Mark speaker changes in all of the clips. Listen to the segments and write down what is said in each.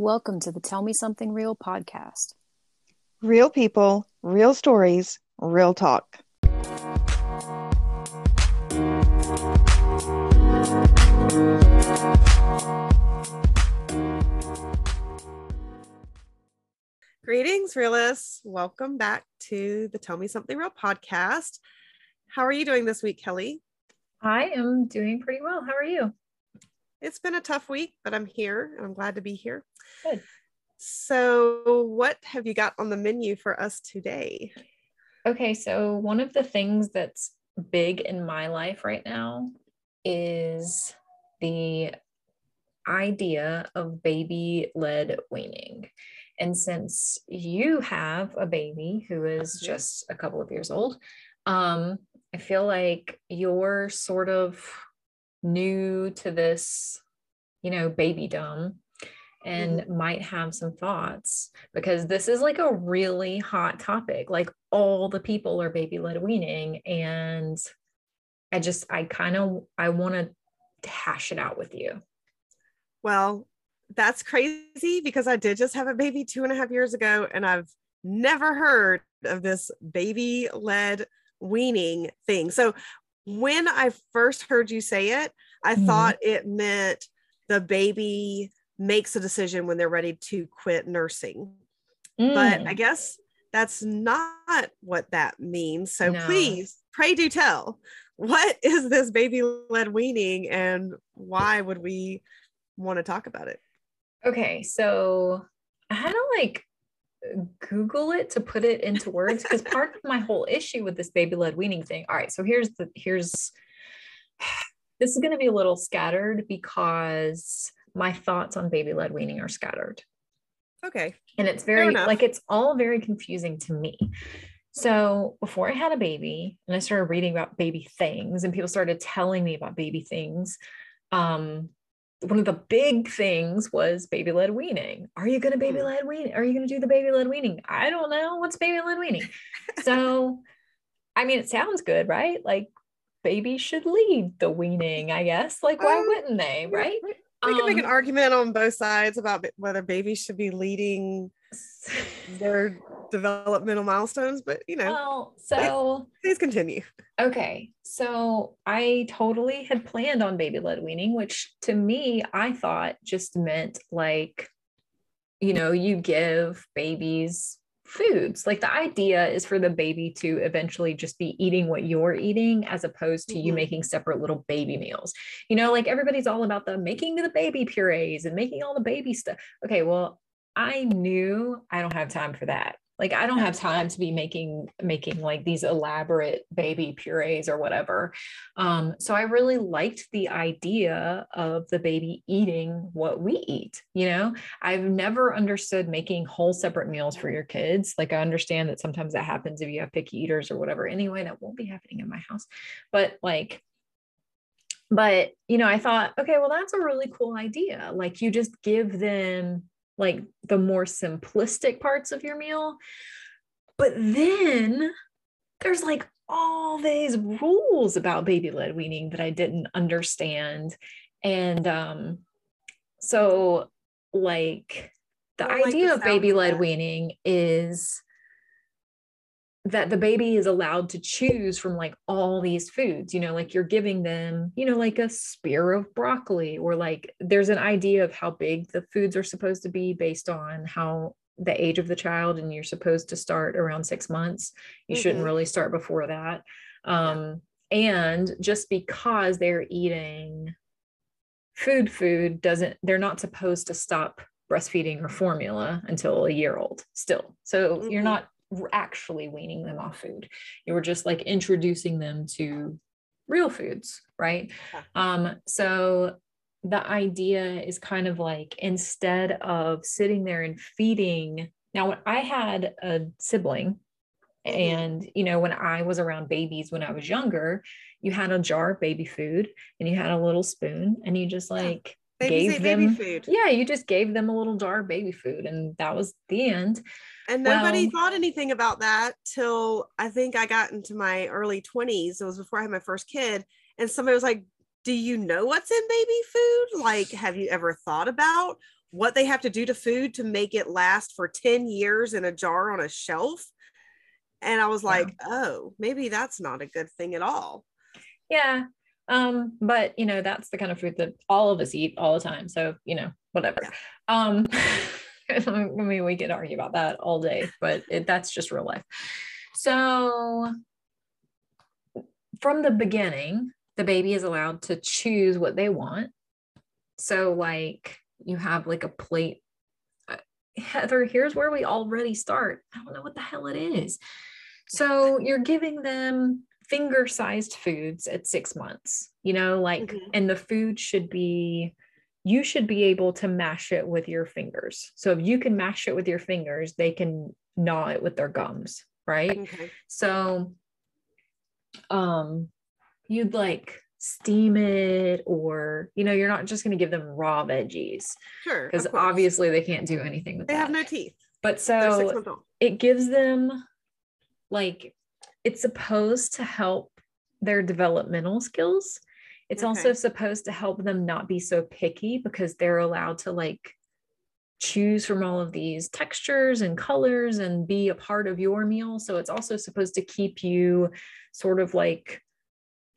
Speaker 1: Welcome to the Tell Me Something Real podcast.
Speaker 2: Real people, real stories, real talk. Greetings, realists. Welcome back to the Tell Me Something Real podcast. How are you doing this week, Kelly?
Speaker 1: I am doing pretty well. How are you?
Speaker 2: It's been a tough week, but I'm here and I'm glad to be here.
Speaker 1: Good.
Speaker 2: So, what have you got on the menu for us today?
Speaker 1: Okay, so one of the things that's big in my life right now is the idea of baby led weaning. And since you have a baby who is
Speaker 2: Mhm.
Speaker 1: just a couple of years old, um, I feel like you're sort of new to this, you know, babydom and mm-hmm. might have some thoughts because this is like a really hot topic. Like all the people are baby led weaning. And I just, I kind of, I want to hash it out with you.
Speaker 2: Well, that's crazy because I did just have a baby two and a half years ago, and I've never heard of this baby led weaning thing. So, when I first heard you say it, I
Speaker 1: Mhm.
Speaker 2: thought it meant the baby makes a decision when they're ready to quit nursing. But I
Speaker 1: Mm,
Speaker 2: guess that's not what that means. So,
Speaker 1: No.
Speaker 2: please, pray do tell. What is this baby led weaning, and why would we want to talk about it?
Speaker 1: okay. So I had to like Google it to put it into words because part of my whole issue with this baby led weaning thing. All right. So here's the, here's, this is going to be a little scattered because my thoughts on baby led weaning are scattered.
Speaker 2: Okay.
Speaker 1: and it's very like it's all very confusing to me so before i had a baby and i started reading about baby things and people started telling me about baby things um one of the big things was baby led weaning. Are you going to baby
Speaker 2: Hmm.
Speaker 1: led wean are you going to do the baby led weaning? I don't know. What's baby led weaning? So i mean it sounds good right? Like babies should lead the weaning i guess. Like why
Speaker 2: Um,
Speaker 1: wouldn't they right?
Speaker 2: We can make an
Speaker 1: Um,
Speaker 2: argument on both sides about whether babies should be leading their developmental milestones, but you know,
Speaker 1: well so
Speaker 2: please continue.
Speaker 1: Okay, so I totally had planned on baby led weaning, which to me, I thought just meant like, you know, you give babies foods. Like the idea is for the baby to eventually just be eating what you're eating as opposed to you
Speaker 2: Mhm.
Speaker 1: making separate little baby meals. You know, like everybody's all about the making the baby purees and making all the baby stuff. Okay, well, I knew I don't have time for that. Like I don't have time to be making making like these elaborate baby purees or whatever. Um, so I really liked the idea of the baby eating what we eat. You know, I've never understood making whole separate meals for your kids. Like I understand that sometimes that happens if you have picky eaters or whatever. Anyway, that won't be happening in my house. But like but you know i thought okay well that's a really cool idea like you just give them like the more simplistic parts of your meal. But then there's like all these rules about baby led weaning that i didn't understand. And um so like the
Speaker 2: I don't like
Speaker 1: idea of baby led weaning is that the baby is allowed to choose from like all these foods you know like you're giving them you know like a spear of broccoli or like there's an idea of how big the foods are supposed to be based on how the age of the child and you're supposed to start around 6 months you shouldn't
Speaker 2: Mhm.
Speaker 1: really start before that um and just because they're eating food food doesn't they're not supposed to stop breastfeeding or formula until a year old still so you're
Speaker 2: Mhm.
Speaker 1: not actually weaning them off food you were just like introducing them to real foods right
Speaker 2: Yeah.
Speaker 1: um so the idea is kind of like instead of sitting there and feeding now when i had a sibling
Speaker 2: Mhm.
Speaker 1: and you know when i was around babies when i was younger you had a jar of baby food and you had a little spoon and you just like
Speaker 2: Babies
Speaker 1: gave them
Speaker 2: food.
Speaker 1: yeah you just gave them a little jar of baby food and that was the end
Speaker 2: And nobody
Speaker 1: Well-
Speaker 2: thought anything about that till I think I got into my early 20s. It was before I had my first kid. And somebody was like, Do you know what's in baby food? Like, have you ever thought about what they have to do to food to make it last for 10 years in a jar on a shelf. And I was like, yeah. oh, maybe that's not a good thing at all.
Speaker 1: Yeah. Um, but you know, that's the kind of food that all of us eat all the time. So, you know, whatever. Yeah. Um, I mean, we could argue about that all day, but it, that's just real life. So, from the beginning, the baby is allowed to choose what they want. So, like, you have like a plate. Uh, Heather, here's where we already start. I don't know what the hell it is. So, you're giving them finger sized foods at six months, you know, like, mm-hmm. and the food should be you should be able to mash it with your fingers. So if you can mash it with your fingers, they can gnaw it with their gums, right? Okay. So um you'd like steam it or you know you're not just going to give them raw veggies
Speaker 2: sure
Speaker 1: because obviously they can't do anything with
Speaker 2: they
Speaker 1: that.
Speaker 2: have no teeth
Speaker 1: but so it gives them like it's supposed to help their developmental skills it's okay. also supposed to help them not be so picky because they're allowed to like choose from all of these textures and colors and be a part of your meal. So it's also supposed to keep you sort of like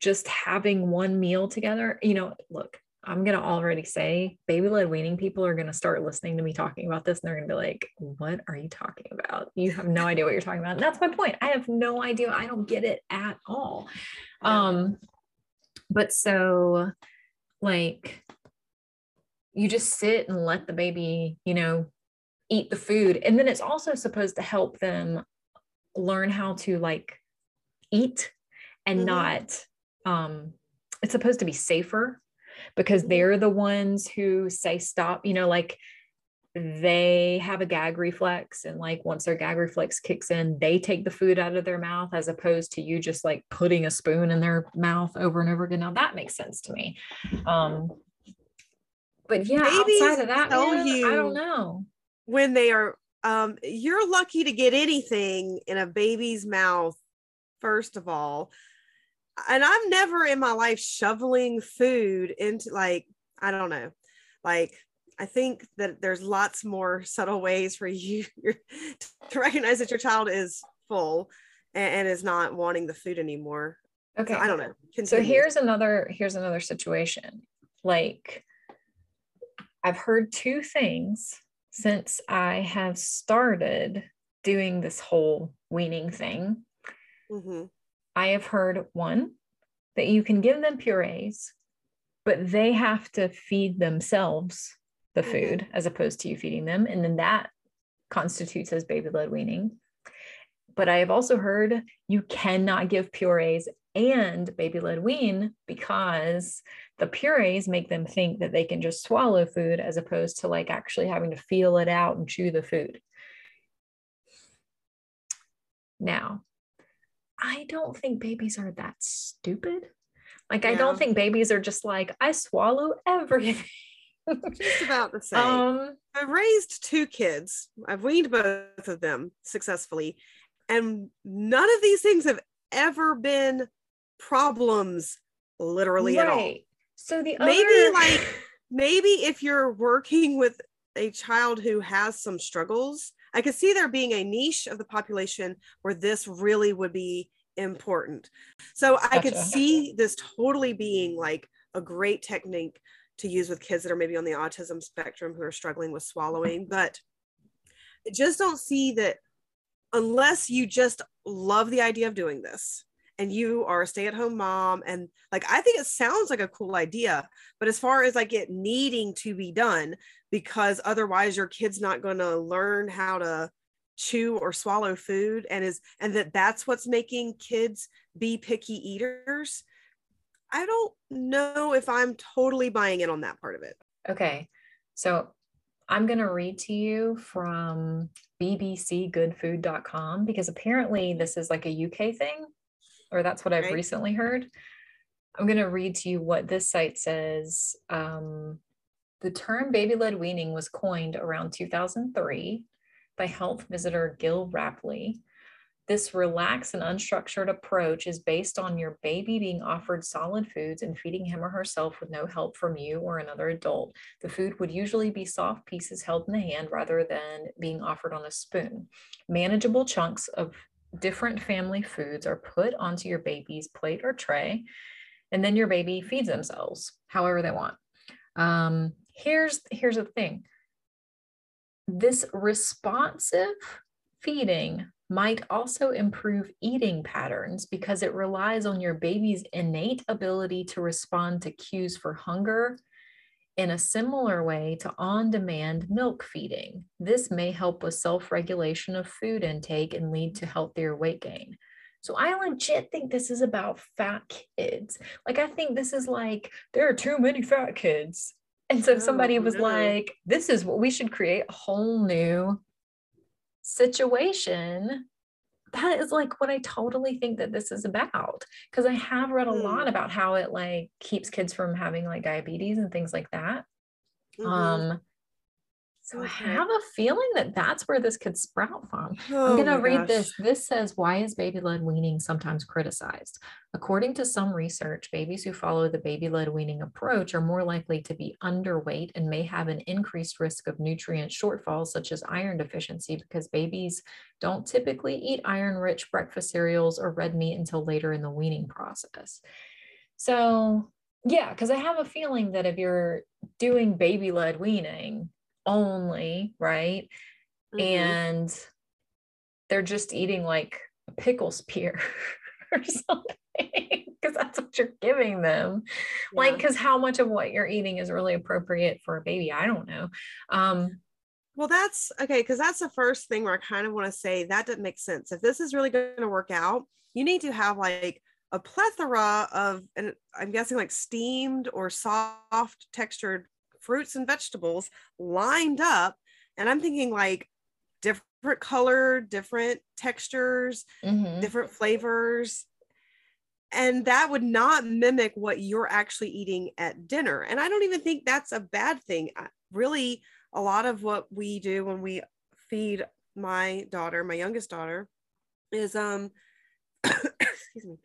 Speaker 1: just having one meal together. You know, look, I'm going to already say baby led weaning people are going to start listening to me talking about this and they're going to be like, what are you talking about? You have no idea what you're talking about. And that's my point. I have no idea. I don't get it at all. Um, but so, like, you just sit and let the baby, you know, eat the food. And then it's also supposed to help them learn how to like eat and mm-hmm. not, um, it's supposed to be safer because mm-hmm. they're the ones who say stop, you know, like they have a gag reflex and like once their gag reflex kicks in they take the food out of their mouth as opposed to you just like putting a spoon in their mouth over and over again. Now that makes sense to me. Um but yeah Babies outside of that man, i don't know.
Speaker 2: when they are um you're lucky to get anything in a baby's mouth first of all. And i've never in my life shoveling food into like i don't know like I think that there's lots more subtle ways for you to recognize that your child is full and, and is not wanting the food anymore.
Speaker 1: Okay.
Speaker 2: So I don't know.
Speaker 1: Continue. So here's another here's another situation. Like I've heard two things since I have started doing this whole weaning thing. Mm-hmm. I have heard one that you can give them purees, but they have to feed themselves the mm-hmm. food mm-hmm. as opposed to you feeding them. And then that constitutes as baby led weaning. But I have also heard you cannot give purees and baby led wean because the purees make them think that they can just swallow food as opposed to like actually having to feel it out and chew the food. Now, I don't think babies are that stupid. Like, yeah. I don't think babies are just like, I swallow everything.
Speaker 2: just about the same. Um, I've raised two kids. I've weaned both of them successfully, and none of these things have ever been problems, literally right. at all.
Speaker 1: So the
Speaker 2: maybe other... like maybe if you're working with a child who has some struggles, I could see there being a niche of the population where this really would be important. So gotcha. I could see this totally being like a great technique to use with kids that are maybe on the autism spectrum who are struggling with swallowing but I just don't see that unless you just love the idea of doing this and you are a stay-at-home mom and like i think it sounds like a cool idea but as far as like it needing to be done because otherwise your kid's not going to learn how to chew or swallow food and is and that that's what's making kids be picky eaters I don't know if I'm totally buying in on that part of it.
Speaker 1: Okay. So I'm going to read to you from bbcgoodfood.com because apparently this is like a UK thing, or that's what I've right. recently heard. I'm going to read to you what this site says. Um, the term baby led weaning was coined around 2003 by health visitor Gill Rapley This relaxed and unstructured approach is based on your baby being offered solid foods and feeding him or herself with no help from you or another adult. The food would usually be soft pieces held in the hand rather than being offered on a spoon. Manageable chunks of different family foods are put onto your baby's plate or tray, and then your baby feeds themselves however they want. Um, here's here's the thing. This responsive feeding might also improve eating patterns because it relies on your baby's innate ability to respond to cues for hunger in a similar way to on demand milk feeding. This may help with self regulation of food intake and lead to healthier weight gain. So I legit think this is about fat kids. Like, I think this is like, there are too many fat kids. And so somebody was no. like, this is what we should create a whole new situation that is like what I totally think that this is about. Because I have read a mm. lot about how it like keeps kids from having like diabetes and things like that. Mm-hmm. Um, so okay. I have a feeling that that's where this could sprout from. Oh I'm going to read gosh. this. This says, Why is baby led weaning sometimes criticized? According to some research, babies who follow the baby led weaning approach are more likely to be underweight and may have an increased risk of nutrient shortfalls, such as iron deficiency, because babies don't typically eat iron rich breakfast cereals or red meat until later in the weaning process. So, yeah, because I have a feeling that if you're doing baby led weaning, only, right? Mm-hmm. And they're just eating like a pickle spear or something because that's what you're giving them. Yeah. Like, because how much of what you're eating is really appropriate for a baby? I don't know. Um,
Speaker 2: well, that's okay, because that's the first thing where I kind of want to say that doesn't make sense. If this is really going to work out, you need to have like a plethora of, and I'm guessing like steamed or soft textured fruits and vegetables lined up. And I'm thinking like different color, different textures, mm-hmm. different flavors. And that would not mimic what you're actually eating at dinner. And I don't even think that's a bad thing. Really, a lot of what we do when we feed my daughter, my youngest daughter, is um excuse me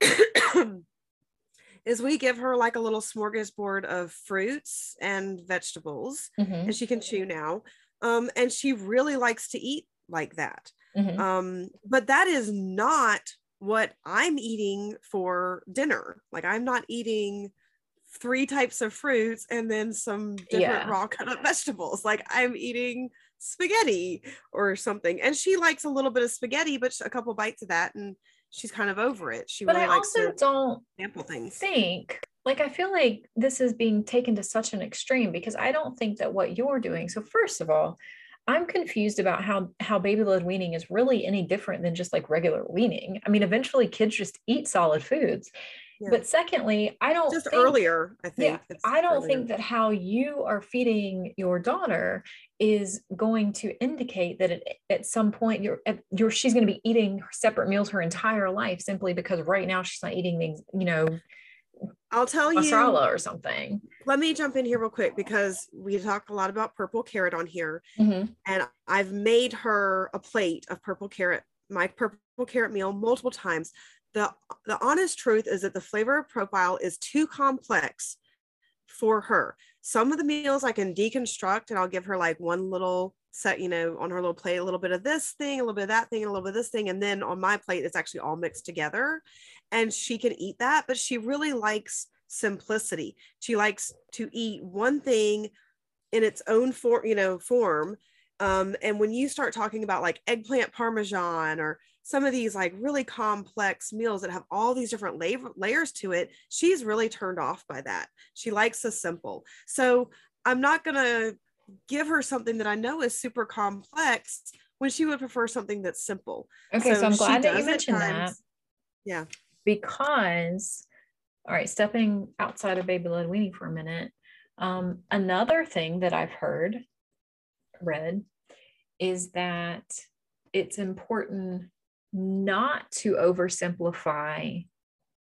Speaker 2: is we give her like a little smorgasbord of fruits and vegetables mm-hmm. and she can chew now um, and she really likes to eat like that mm-hmm. um, but that is not what i'm eating for dinner like i'm not eating three types of fruits and then some different yeah. raw cut up vegetables like i'm eating spaghetti or something and she likes a little bit of spaghetti but a couple bites of that and she's kind of over it. She
Speaker 1: but
Speaker 2: really
Speaker 1: I also don't
Speaker 2: sample things.
Speaker 1: Think like I feel like this is being taken to such an extreme because I don't think that what you're doing. So first of all, I'm confused about how how baby led weaning is really any different than just like regular weaning. I mean, eventually kids just eat solid foods. Yeah. But secondly, I don't
Speaker 2: just think, earlier. I think
Speaker 1: yeah, I don't earlier. think that how you are feeding your daughter is going to indicate that it, at some point you're, you're she's going to be eating separate meals her entire life simply because right now she's not eating things, you know.
Speaker 2: I'll tell you
Speaker 1: or something.
Speaker 2: Let me jump in here real quick because we talk a lot about purple carrot on here, mm-hmm. and I've made her a plate of purple carrot, my purple carrot meal multiple times the the honest truth is that the flavor profile is too complex for her. Some of the meals I can deconstruct and I'll give her like one little set, you know, on her little plate, a little bit of this thing, a little bit of that thing, a little bit of this thing. And then on my plate, it's actually all mixed together. And she can eat that, but she really likes simplicity. She likes to eat one thing in its own form, you know, form. Um, and when you start talking about like eggplant parmesan or some of these like really complex meals that have all these different la- layers to it, she's really turned off by that. She likes the simple. So I'm not going to give her something that I know is super complex when she would prefer something that's simple.
Speaker 1: Okay, so, so I'm glad that you mentioned that.
Speaker 2: Yeah.
Speaker 1: Because, all right, stepping outside of baby led weaning for a minute. Um, another thing that I've heard, read, is that it's important not to oversimplify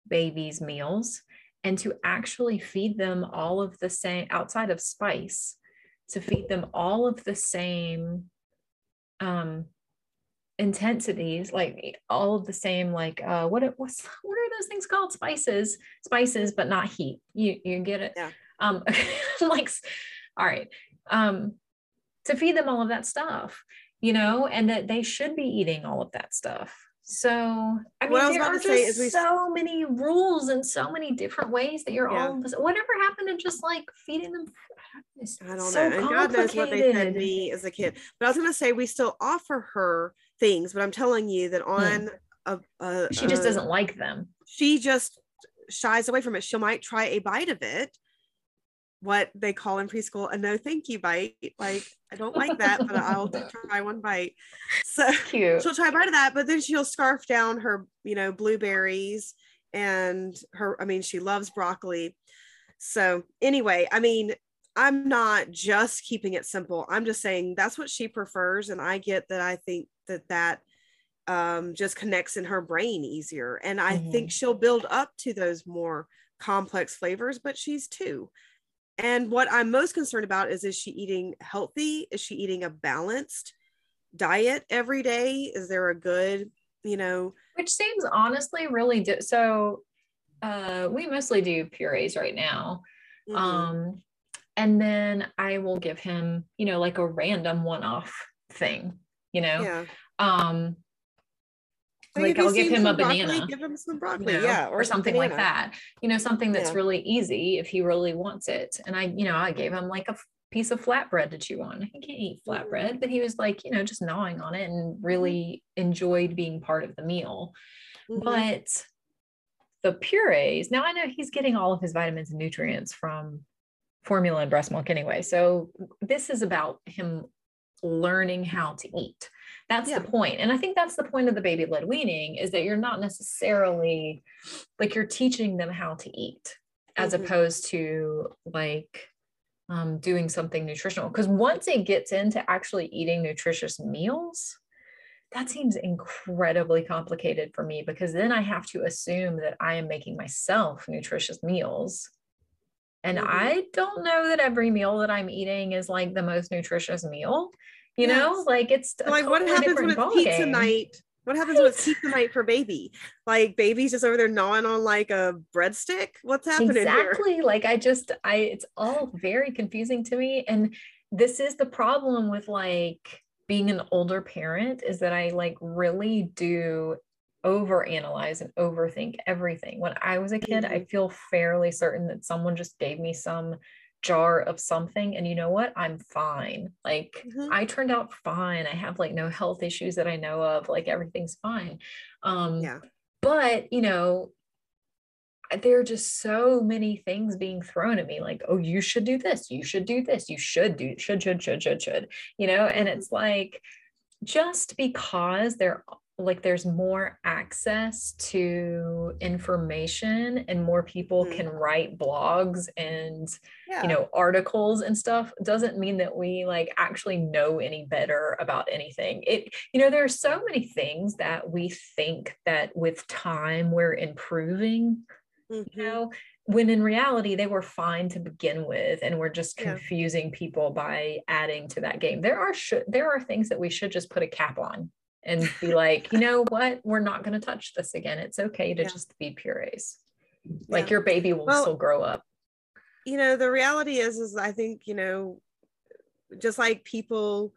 Speaker 1: babies' meals and to actually feed them all of the same outside of spice to feed them all of the same um, intensities like all of the same like uh what what's what are those things called? Spices spices but not heat. You you get it?
Speaker 2: Yeah.
Speaker 1: Um like all right. Um to feed them all of that stuff you know and that they should be eating all of that stuff so I mean, there are just we... so many rules and so many different ways that you're yeah. all. Whatever happened to just like feeding them?
Speaker 2: I don't so know. And God knows what they fed me as a kid. But I was going to say we still offer her things, but I'm telling you that hmm. on hmm. a, a,
Speaker 1: she just
Speaker 2: a,
Speaker 1: doesn't like them.
Speaker 2: She just shies away from it. She might try a bite of it, what they call in preschool a no thank you bite. Like, I don't like that, but I'll try one bite. So Cute. she'll try a bite of that, but then she'll scarf down her, you know, blueberries and her, I mean, she loves broccoli. So anyway, I mean, I'm not just keeping it simple. I'm just saying that's what she prefers. And I get that I think that that um, just connects in her brain easier. And I mm-hmm. think she'll build up to those more complex flavors, but she's two. And what I'm most concerned about is is she eating healthy? Is she eating a balanced diet every day? Is there a good, you know,
Speaker 1: which seems honestly really di- so uh we mostly do purees right now. Mm-hmm. Um and then I will give him, you know, like a random one-off thing, you know. Yeah. Um like, I'll give him a broccoli, banana.
Speaker 2: Give him some broccoli, you know, yeah,
Speaker 1: or, or something like that. You know, something that's yeah. really easy if he really wants it. And I, you know, I gave him like a piece of flatbread to chew on. He can't eat flatbread, but he was like, you know, just gnawing on it and mm-hmm. really enjoyed being part of the meal. Mm-hmm. But the purees, now I know he's getting all of his vitamins and nutrients from formula and breast milk anyway. So this is about him learning how to eat. That's yeah. the point. And I think that's the point of the baby led weaning is that you're not necessarily like you're teaching them how to eat as mm-hmm. opposed to like um, doing something nutritional. Because once it gets into actually eating nutritious meals, that seems incredibly complicated for me because then I have to assume that I am making myself nutritious meals. And mm-hmm. I don't know that every meal that I'm eating is like the most nutritious meal you yes. know like it's
Speaker 2: like what happens when it's pizza game. night what happens when it's pizza night for baby like baby's just over there gnawing on like a breadstick what's happening
Speaker 1: exactly
Speaker 2: here?
Speaker 1: like i just i it's all very confusing to me and this is the problem with like being an older parent is that i like really do overanalyze and overthink everything when i was a kid mm-hmm. i feel fairly certain that someone just gave me some jar of something and you know what? I'm fine. Like mm-hmm. i turned out fine. I have like no health issues that i know of. Like everything's fine. Um yeah. but you know there are just so many things being thrown at me like oh you should do this. You should do this. You should do should should should should should you know? And mm-hmm. it's like just because there like there's more access to information and more people mm-hmm. can write blogs and yeah. you know articles and stuff doesn't mean that we like actually know any better about anything it you know there are so many things that we think that with time we're improving mm-hmm. you know when in reality they were fine to begin with and we're just confusing yeah. people by adding to that game there are sh- there are things that we should just put a cap on and be like, you know what, we're not going to touch this again. It's okay to yeah. just be purees. Like your baby will well, still grow up.
Speaker 2: You know, the reality is, is I think, you know, just like people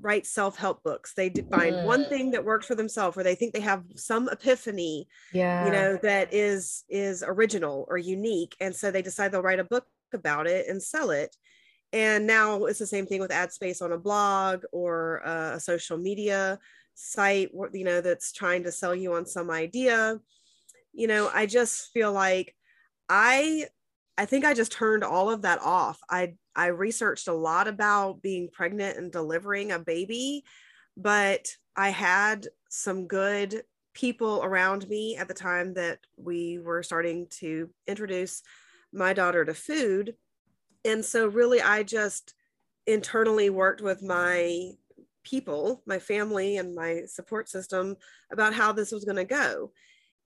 Speaker 2: write self-help books they find mm. one thing that works for themselves or they think they have some epiphany yeah you know that is is original or unique and so they decide they'll write a book about it and sell it and now it's the same thing with ad space on a blog or a social media site you know that's trying to sell you on some idea. You know i just feel like i i think i just turned all of that off. I i researched a lot about being pregnant and delivering a baby but i had some good people around me at the time that we were starting to introduce my daughter to food and so really i just internally worked with my people my family and my support system about how this was going to go.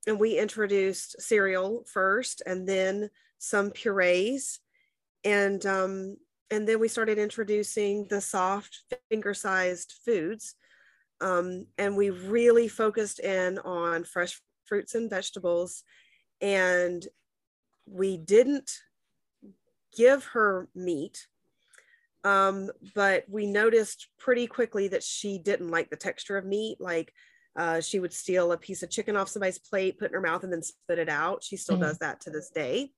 Speaker 2: And we introduced cereal first and then some purees. And um, and then we started introducing the soft finger sized foods. Um, and we really focused in on fresh fruits and vegetables. And we didn't give her meat. Um, but we noticed pretty quickly that she didn't like the texture of meat. Like uh, she would steal a piece of chicken off somebody's plate, put it in her mouth, and then spit it out. She still mm. does that to this day.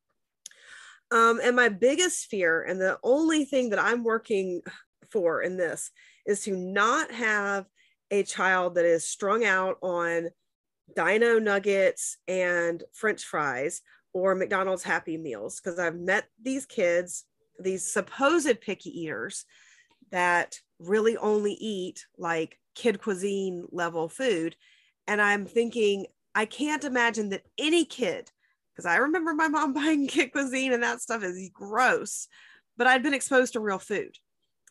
Speaker 2: Um, and my biggest fear, and the only thing that I'm working for in this, is to not have a child that is strung out on dino nuggets and french fries or McDonald's Happy Meals. Because I've met these kids, these supposed picky eaters that really only eat like kid cuisine level food. And I'm thinking, I can't imagine that any kid because I remember my mom buying kid cuisine and that stuff is gross, but I'd been exposed to real food.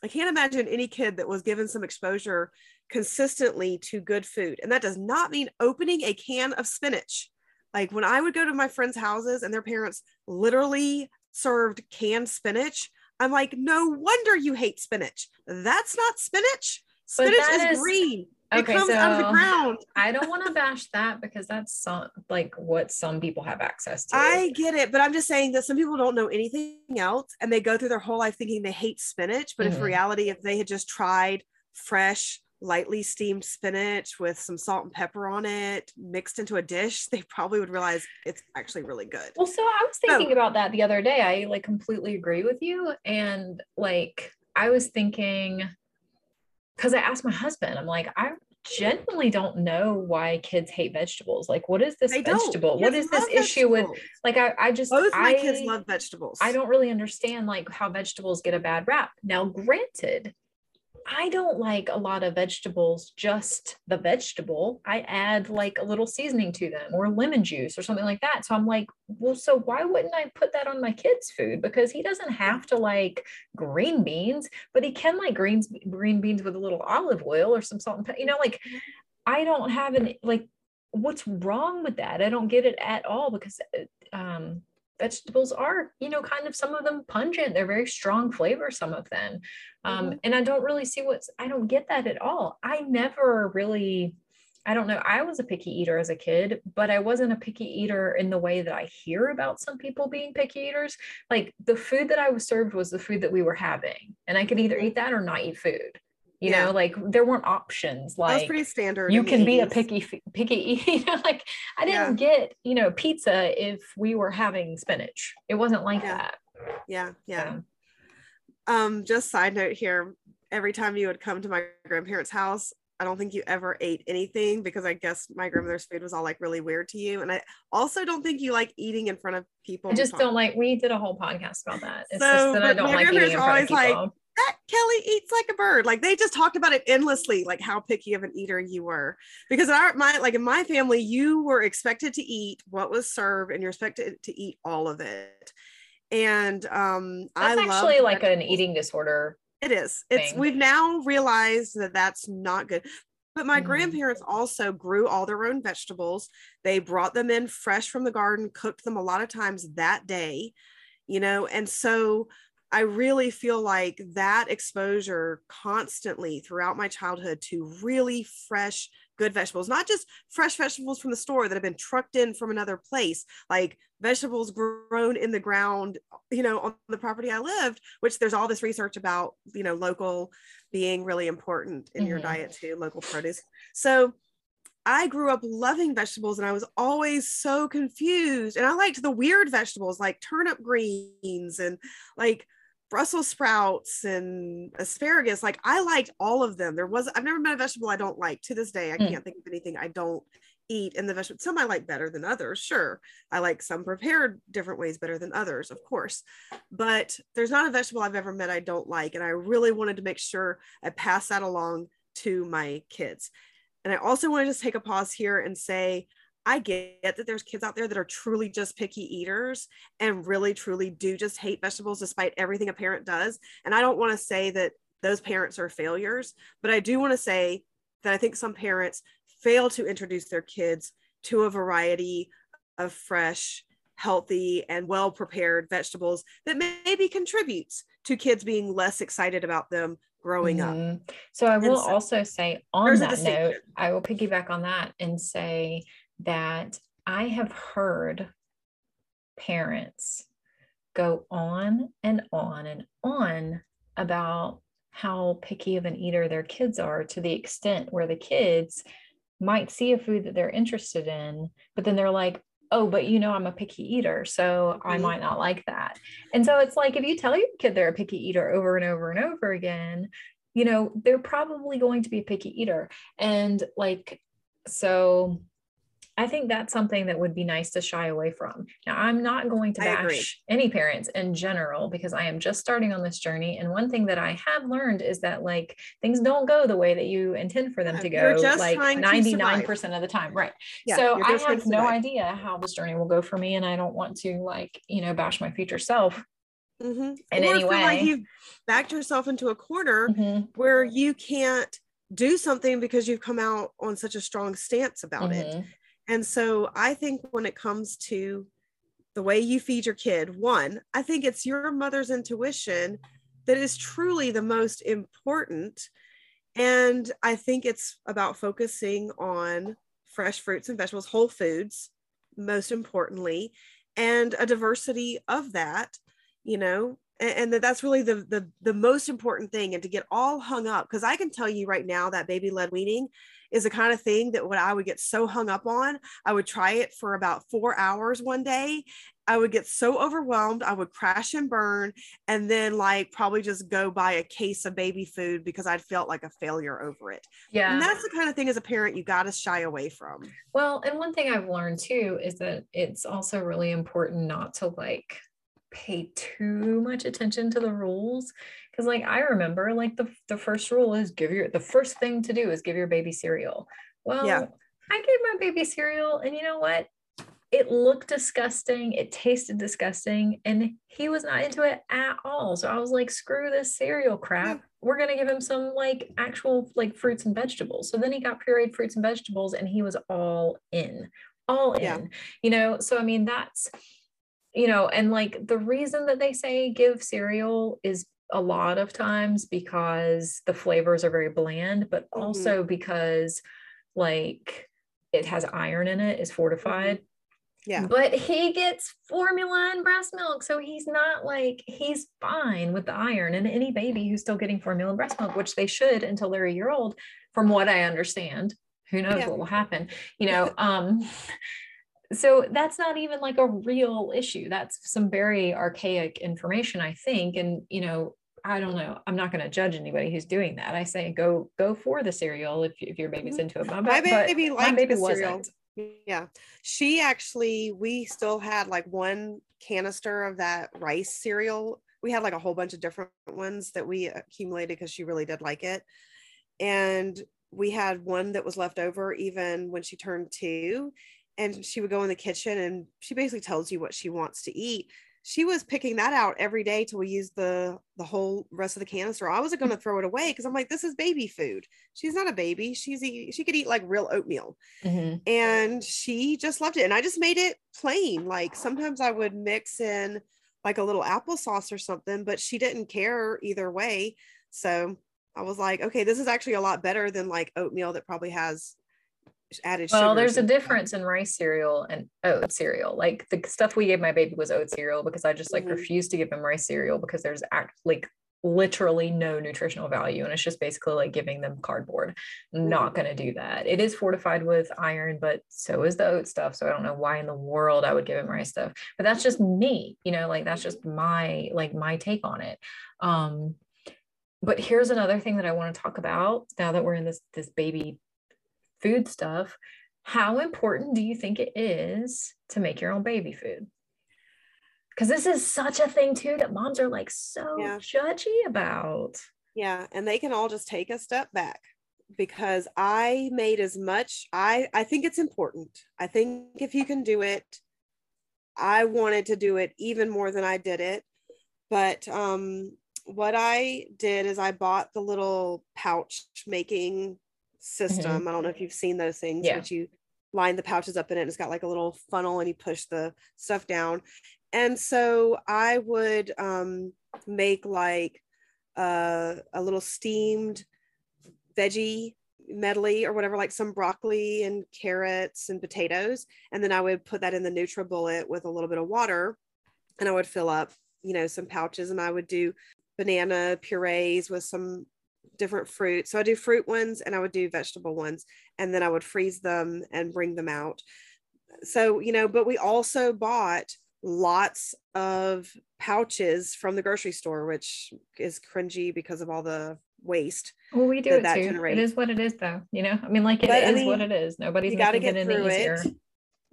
Speaker 2: I can't imagine any kid that was given some exposure consistently to good food. And that does not mean opening a can of spinach. Like when I would go to my friends' houses and their parents literally served canned spinach, I'm like, no wonder you hate spinach. That's not spinach. Spinach is, is green. Okay, it comes so out of the ground.
Speaker 1: I don't want to bash that because that's some like what some people have access to.
Speaker 2: I get it, but I'm just saying that some people don't know anything else and they go through their whole life thinking they hate spinach. But mm-hmm. if reality, if they had just tried fresh, lightly steamed spinach with some salt and pepper on it mixed into a dish, they probably would realize it's actually really good.
Speaker 1: Well, so I was thinking so, about that the other day. I like completely agree with you. And like I was thinking because I asked my husband, I'm like, I genuinely don't know why kids hate vegetables. Like, what is this vegetable? What is this issue with like I, I just
Speaker 2: both
Speaker 1: my
Speaker 2: I, kids love vegetables.
Speaker 1: I don't really understand like how vegetables get a bad rap. Now, granted, I don't like a lot of vegetables, just the vegetable. I add like a little seasoning to them or lemon juice or something like that. So I'm like, well, so why wouldn't I put that on my kid's food? Because he doesn't have to like green beans, but he can like greens, green beans with a little olive oil or some salt and pepper. You know, like I don't have an like what's wrong with that? I don't get it at all because uh, um vegetables are, you know, kind of some of them pungent. They're very strong flavor, some of them. Um, mm-hmm. And I don't really see what's, I don't get that at all. I never really, I don't know. I was a picky eater as a kid, but I wasn't a picky eater in the way that I hear about some people being picky eaters. Like the food that I was served was the food that we were having, and I could either eat that or not eat food you yeah. know like there weren't options like
Speaker 2: That's pretty standard
Speaker 1: you can be a picky picky you know like i didn't yeah. get you know pizza if we were having spinach it wasn't like
Speaker 2: yeah.
Speaker 1: that
Speaker 2: yeah yeah so. um just side note here every time you would come to my grandparents house I don't think you ever ate anything because I guess my grandmother's food was all like really weird to you. And I also don't think you like eating in front of people.
Speaker 1: I just don't like, we did a whole podcast about that. It's so, just that I don't like eating in front of people. Like,
Speaker 2: that Kelly eats like a bird. Like they just talked about it endlessly, like how picky of an eater you were. Because in our my like in my family, you were expected to eat what was served, and you're expected to eat all of it. And um,
Speaker 1: that's I actually like an eating disorder.
Speaker 2: It is. Thing. It's we've now realized that that's not good. But my mm. grandparents also grew all their own vegetables. They brought them in fresh from the garden, cooked them a lot of times that day, you know, and so I really feel like that exposure constantly throughout my childhood to really fresh, good vegetables, not just fresh vegetables from the store that have been trucked in from another place, like vegetables grown in the ground, you know, on the property I lived, which there's all this research about, you know, local being really important in mm-hmm. your diet too, local produce. So I grew up loving vegetables and I was always so confused. And I liked the weird vegetables like turnip greens and like Brussels sprouts and asparagus. Like I liked all of them. There was I've never met a vegetable I don't like to this day. I mm. can't think of anything I don't eat in the vegetable. Some I like better than others. Sure, I like some prepared different ways better than others, of course. But there's not a vegetable I've ever met I don't like, and I really wanted to make sure I pass that along to my kids. And I also want to just take a pause here and say I get that there's kids out there that are truly just picky eaters and really truly do just hate vegetables despite everything a parent does. And I don't want to say that those parents are failures, but I do want to say that I think some parents fail to introduce their kids to a variety of fresh, healthy, and well prepared vegetables that maybe contributes to kids being less excited about them growing
Speaker 1: Mhm.
Speaker 2: up.
Speaker 1: So I will
Speaker 2: so
Speaker 1: also say on that note. I will piggyback on that and say that I have heard parents go on and on and on about how picky of an eater their kids are to the extent where the kids might see a food that they're interested in, but then they're like, oh, but you know, I'm a picky eater, so I
Speaker 2: Mhm.
Speaker 1: might not like that. And so it's like if you tell your kid they're a picky eater over and over and over again, you know, they're probably going to be a picky eater. And like, so I think that's something that would be nice to shy away from. Now, I'm not going to bash any parents in general because I am just starting on this journey. And one thing that I have learned is that like things don't go the way that you intend for them to go
Speaker 2: just
Speaker 1: like 99% of the time. Right.
Speaker 2: Yeah,
Speaker 1: so I have no idea how this journey will go for me. And I don't want to like, you know, bash my future self
Speaker 2: Mhm.
Speaker 1: in
Speaker 2: or
Speaker 1: any
Speaker 2: feel like
Speaker 1: way.
Speaker 2: you've backed yourself into a corner
Speaker 1: Mhm,
Speaker 2: where you can't do something because you've come out on such a strong stance about it. And so I think when it comes to the way you feed your kid, one, I think it's your mother's intuition that is truly the most important. And I think it's about focusing on fresh fruits and vegetables, whole foods, most importantly, and a diversity of that, you know, and, and that that's really the, the the most important thing. And to get all hung up, because I can tell you right now that baby led weaning is the kind of thing that when I would get so hung up on, I would try it for about four hours one day. I would get so overwhelmed, I would crash and burn, and then like probably just go buy a case of baby food because I'd felt like a failure over it.
Speaker 1: Yeah.
Speaker 2: And that's the kind of thing as a parent you got to shy away from.
Speaker 1: Well, and one thing I've learned too is that it's also really important not to like pay too much attention to the rules. Cause like I remember like the, the first rule is give your the first thing to do is give your baby cereal. Well,
Speaker 2: Yeah.
Speaker 1: I gave my baby cereal and you know what? It looked disgusting, it tasted disgusting, and he was not into it at all. So I was like, screw this cereal crap. Mm. We're gonna give him some like actual like fruits and vegetables. So then he got pureed fruits and vegetables and he was all in, all in.
Speaker 2: Yeah.
Speaker 1: You know, so I mean that's you know, and like the reason that they say give cereal is a lot of times because the flavors are very bland, but
Speaker 2: Mhm.
Speaker 1: also because like it has iron in it, is fortified.
Speaker 2: Yeah.
Speaker 1: But he gets formula and breast milk. So he's not like, he's fine with the iron. And any baby who's still getting formula and breast milk, which they should until they're a year old, from what I understand, who knows
Speaker 2: Yeah.
Speaker 1: what will happen, you know. um, so that's not even like a real issue. That's some very archaic information, I think. And, you know, I don't know. I'm not going to judge anybody who's doing that. I say go go for the cereal if, if your baby's
Speaker 2: Mhm.
Speaker 1: into it. My,
Speaker 2: My baby
Speaker 1: my baby
Speaker 2: the cereal.
Speaker 1: wasn't.
Speaker 2: Yeah. She actually, we still had like one canister of that rice cereal. We had like a whole bunch of different ones that we accumulated because she really did like it. And we had one that was left over even when she turned two. And she would go in the kitchen and she basically tells you what she wants to eat. She was picking that out every day till we used the the whole rest of the canister. I wasn't going to throw it away because I'm like, this is baby food. She's not a baby. She's eat, she could eat like real oatmeal
Speaker 1: Mhm.
Speaker 2: and she just loved it and i just made it plain like sometimes i would mix in like a little applesauce or something but she didn't care either way so i was like okay this is actually a lot better than like oatmeal that probably has added
Speaker 1: Well, there's a difference in rice cereal and oat cereal. Like the stuff we gave my baby was oat cereal because I just like
Speaker 2: Mhm.
Speaker 1: refused to give him rice cereal because there's act like literally no nutritional value and it's just basically like giving them cardboard. Not going to do that. It is fortified with iron, but so is the oat stuff. So I don't know why in the world I would give him rice stuff. But that's just me, you know, like that's just my like my take on it. Um but here's another thing that I want to talk about now that we're in this this baby food stuff. How important do you think it is to make your own baby food? Because this is such a thing too that moms are like so
Speaker 2: Yeah.
Speaker 1: judgy about.
Speaker 2: yeah and they can all just take a step back because i made as much i i think it's important i think if you can do it i wanted to do it even more than i did it but um what i did is i bought the little pouch making system i don't know if you've seen those things
Speaker 1: Yeah.
Speaker 2: but you line the pouches up in it and it's got like a little funnel and you push the stuff down and so i would um make like uh, a little steamed veggie medley or whatever, like some broccoli and carrots and potatoes. And then I would put that in the NutriBullet with a little bit of water and I would fill up, you know, some pouches and I would do banana purees with some different fruits. So I do fruit ones and I would do vegetable ones and then I would freeze them and bring them out. So, you know, but we also bought lots of pouches from the grocery store, which is cringy because of all the waste.
Speaker 1: Well, we do that it too. Generates. It is what it is, though. You know, I mean, like it but, is I mean, what it is. Nobody's got to get through it.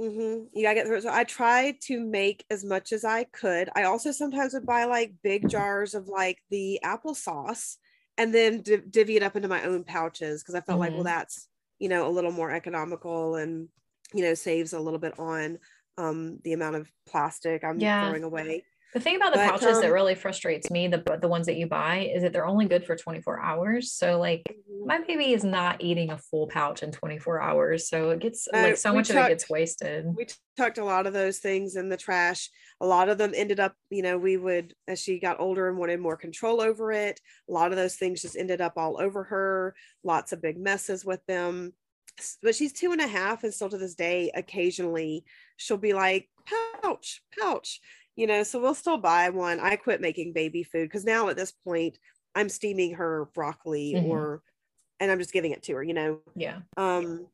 Speaker 2: Mm-hmm. You gotta get through it. So I tried to make as much as I could. I also sometimes would buy like big jars of like the applesauce and then div- divvy it up into my own pouches because I felt mm-hmm. like, well, mm-hmm. that's you know a little more economical and you know saves a little bit on um, the amount of plastic I'm yeah. throwing away.
Speaker 1: The thing about the but, pouches um, that really frustrates me, the the ones that you buy, is that they're only good for 24 hours. So like mm-hmm. my baby is not eating a full pouch in 24 hours. So it gets uh, like so much talked, of it gets wasted.
Speaker 2: We tucked a lot of those things in the trash. A lot of them ended up, you know, we would as she got older and wanted more control over it, a lot of those things just ended up all over her, lots of big messes with them. But she's two and a half, and still to this day, occasionally she'll be like, pouch, pouch you know, so we'll still buy one. I quit making baby food because now at this point I'm steaming her broccoli mm-hmm. or and I'm just giving it to her, you know.
Speaker 1: Yeah.
Speaker 2: Um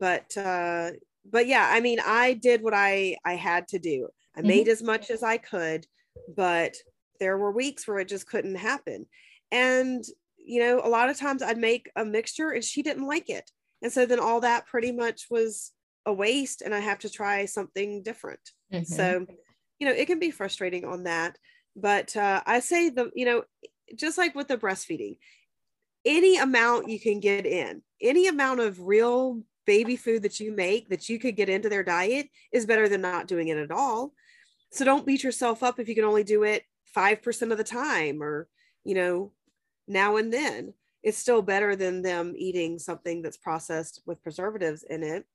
Speaker 2: but uh but yeah, I mean I did what I I had to do. I mm-hmm. made as much as I could, but there were weeks where it just couldn't happen. And you know, a lot of times I'd make a mixture and she didn't like it. And so then all that pretty much was a waste and I have to try something different. Mm-hmm. So you know, it can be frustrating on that. But uh, I say the, you know, just like with the breastfeeding, any amount you can get in, any amount of real baby food that you make that you could get into their diet is better than not doing it at all. So don't beat yourself up if you can only do it 5% of the time or, you know, now and then. It's still better than them eating something that's processed with preservatives in it,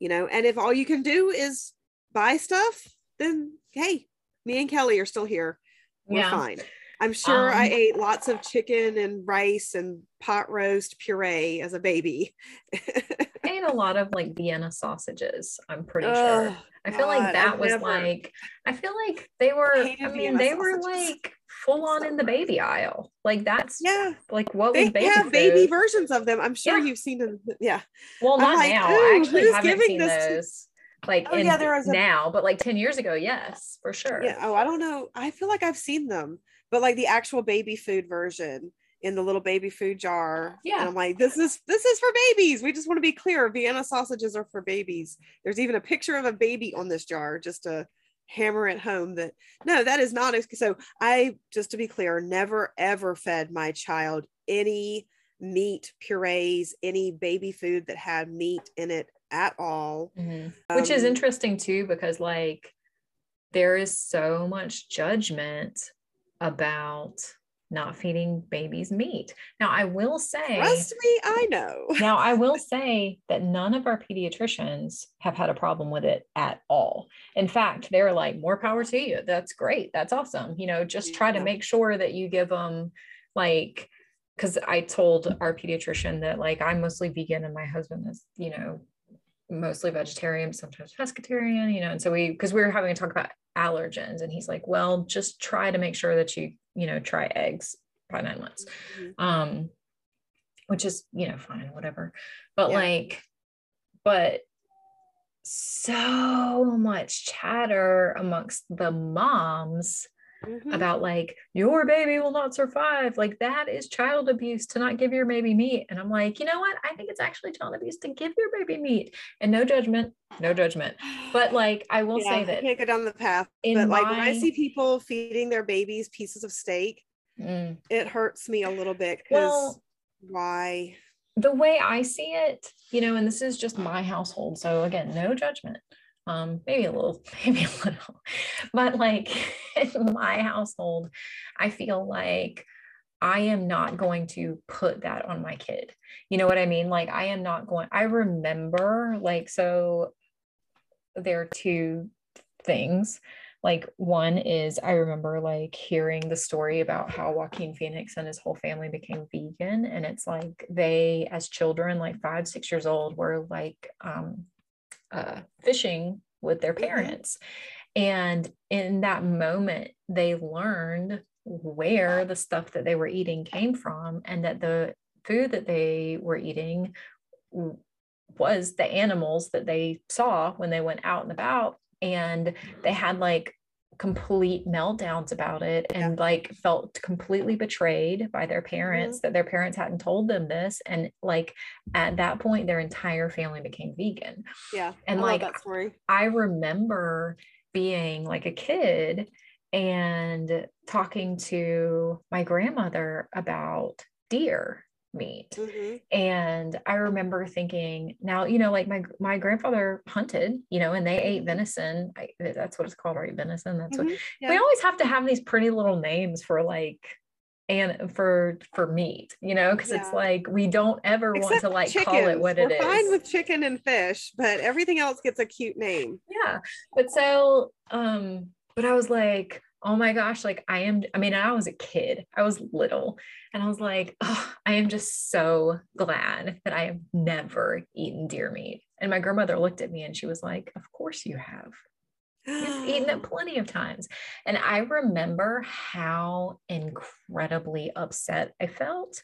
Speaker 2: you know. And if all you can do is buy stuff, then hey, me and Kelly are still here. We're yeah. fine. I'm sure um, I ate lots of chicken and rice and pot roast puree as a baby.
Speaker 1: I ate a lot of like Vienna sausages, I'm pretty oh, sure. I feel God, like that I've was never... like, I feel like they were, I, I mean, Vienna they sausages. were like full on in the baby aisle. Like that's yeah, like what they was baby have food.
Speaker 2: baby versions of them. I'm sure yeah. you've seen them. Yeah.
Speaker 1: Well, not like, now. I actually haven't seen those like oh, yeah, there was a, now, but like 10 years ago, yes, for sure.
Speaker 2: Yeah. Oh, I don't know. I feel like I've seen them, but like the actual baby food version in the little baby food jar. Yeah. And I'm like, this is this is for babies. We just want to be clear. Vienna sausages are for babies. There's even a picture of a baby on this jar just to hammer it home that no, that is not so I just to be clear, never ever fed my child any meat purees, any baby food that had meat in it at all.
Speaker 1: Mm-hmm. Um, Which is um, interesting too, because like there is so much judgment about not feeding babies meat. Now, I will say,
Speaker 2: trust me, I know.
Speaker 1: now, I will say that none of our pediatricians have had a problem with it at all. In fact, they're like, more power to you. That's great. That's awesome. You know, just try to make sure that you give them like, because I told our pediatrician that like I'm mostly vegan and my husband is, you know, mostly vegetarian, sometimes pescatarian, you know. And so we, because we were having to talk about allergens, and he's like, well, just try to make sure that you, you know, try eggs by nine months. Mm-hmm. Um, which is, you know, fine, whatever. But yeah. like, but so much chatter amongst the moms mm-hmm. about like your baby will not survive. Like that is child abuse to not give your baby meat. And i'm like you know what? I think it's actually child abuse to give your baby meat. And no judgment no judgment. But like i will yeah, say that
Speaker 2: I can't go down the path. but like when i see people feeding their babies pieces of steak mm. it hurts me a little bit because well, why?
Speaker 1: the way I see it, you know, and this is just my household. So again, no judgment um, maybe a little, maybe a little, but like in my household, I feel like I am not going to put that on my kid. You know what I mean? Like, I am not going, I remember, like, so there are two things. Like one is I remember like hearing the story about how Joaquin Phoenix and his whole family became vegan. And it's like they, as children, like five, six years old, were like um, uh, fishing with their mm-hmm. parents. And in that moment, they learned where the stuff that they were eating came from and that the food that they were eating was the animals that they saw when they went out and about and they had like complete meltdowns about it and yeah. like felt completely betrayed by their parents mm-hmm. that their parents hadn't told them this and like at that point their entire family became vegan
Speaker 2: yeah
Speaker 1: and
Speaker 2: I
Speaker 1: like that story. i remember being like a kid and talking to my grandmother about deer meat mm-hmm. and i remember thinking now you know like my my grandfather hunted you know and they ate venison I, that's what it's called right venison that's mm-hmm. what yeah. we always have to have these pretty little names for like and for for meat you know because yeah. it's like we don't ever Except want to like chickens. call it what
Speaker 2: We're
Speaker 1: it is
Speaker 2: fine with chicken and fish but everything else gets a cute name
Speaker 1: yeah but so um but i was like oh my gosh, like I am, I mean, I was a kid, I was little, and I was like, oh, I am just so glad that I have never eaten deer meat. And my grandmother looked at me and she was like, Of course you have. You've eaten it plenty of times. And I remember how incredibly upset I felt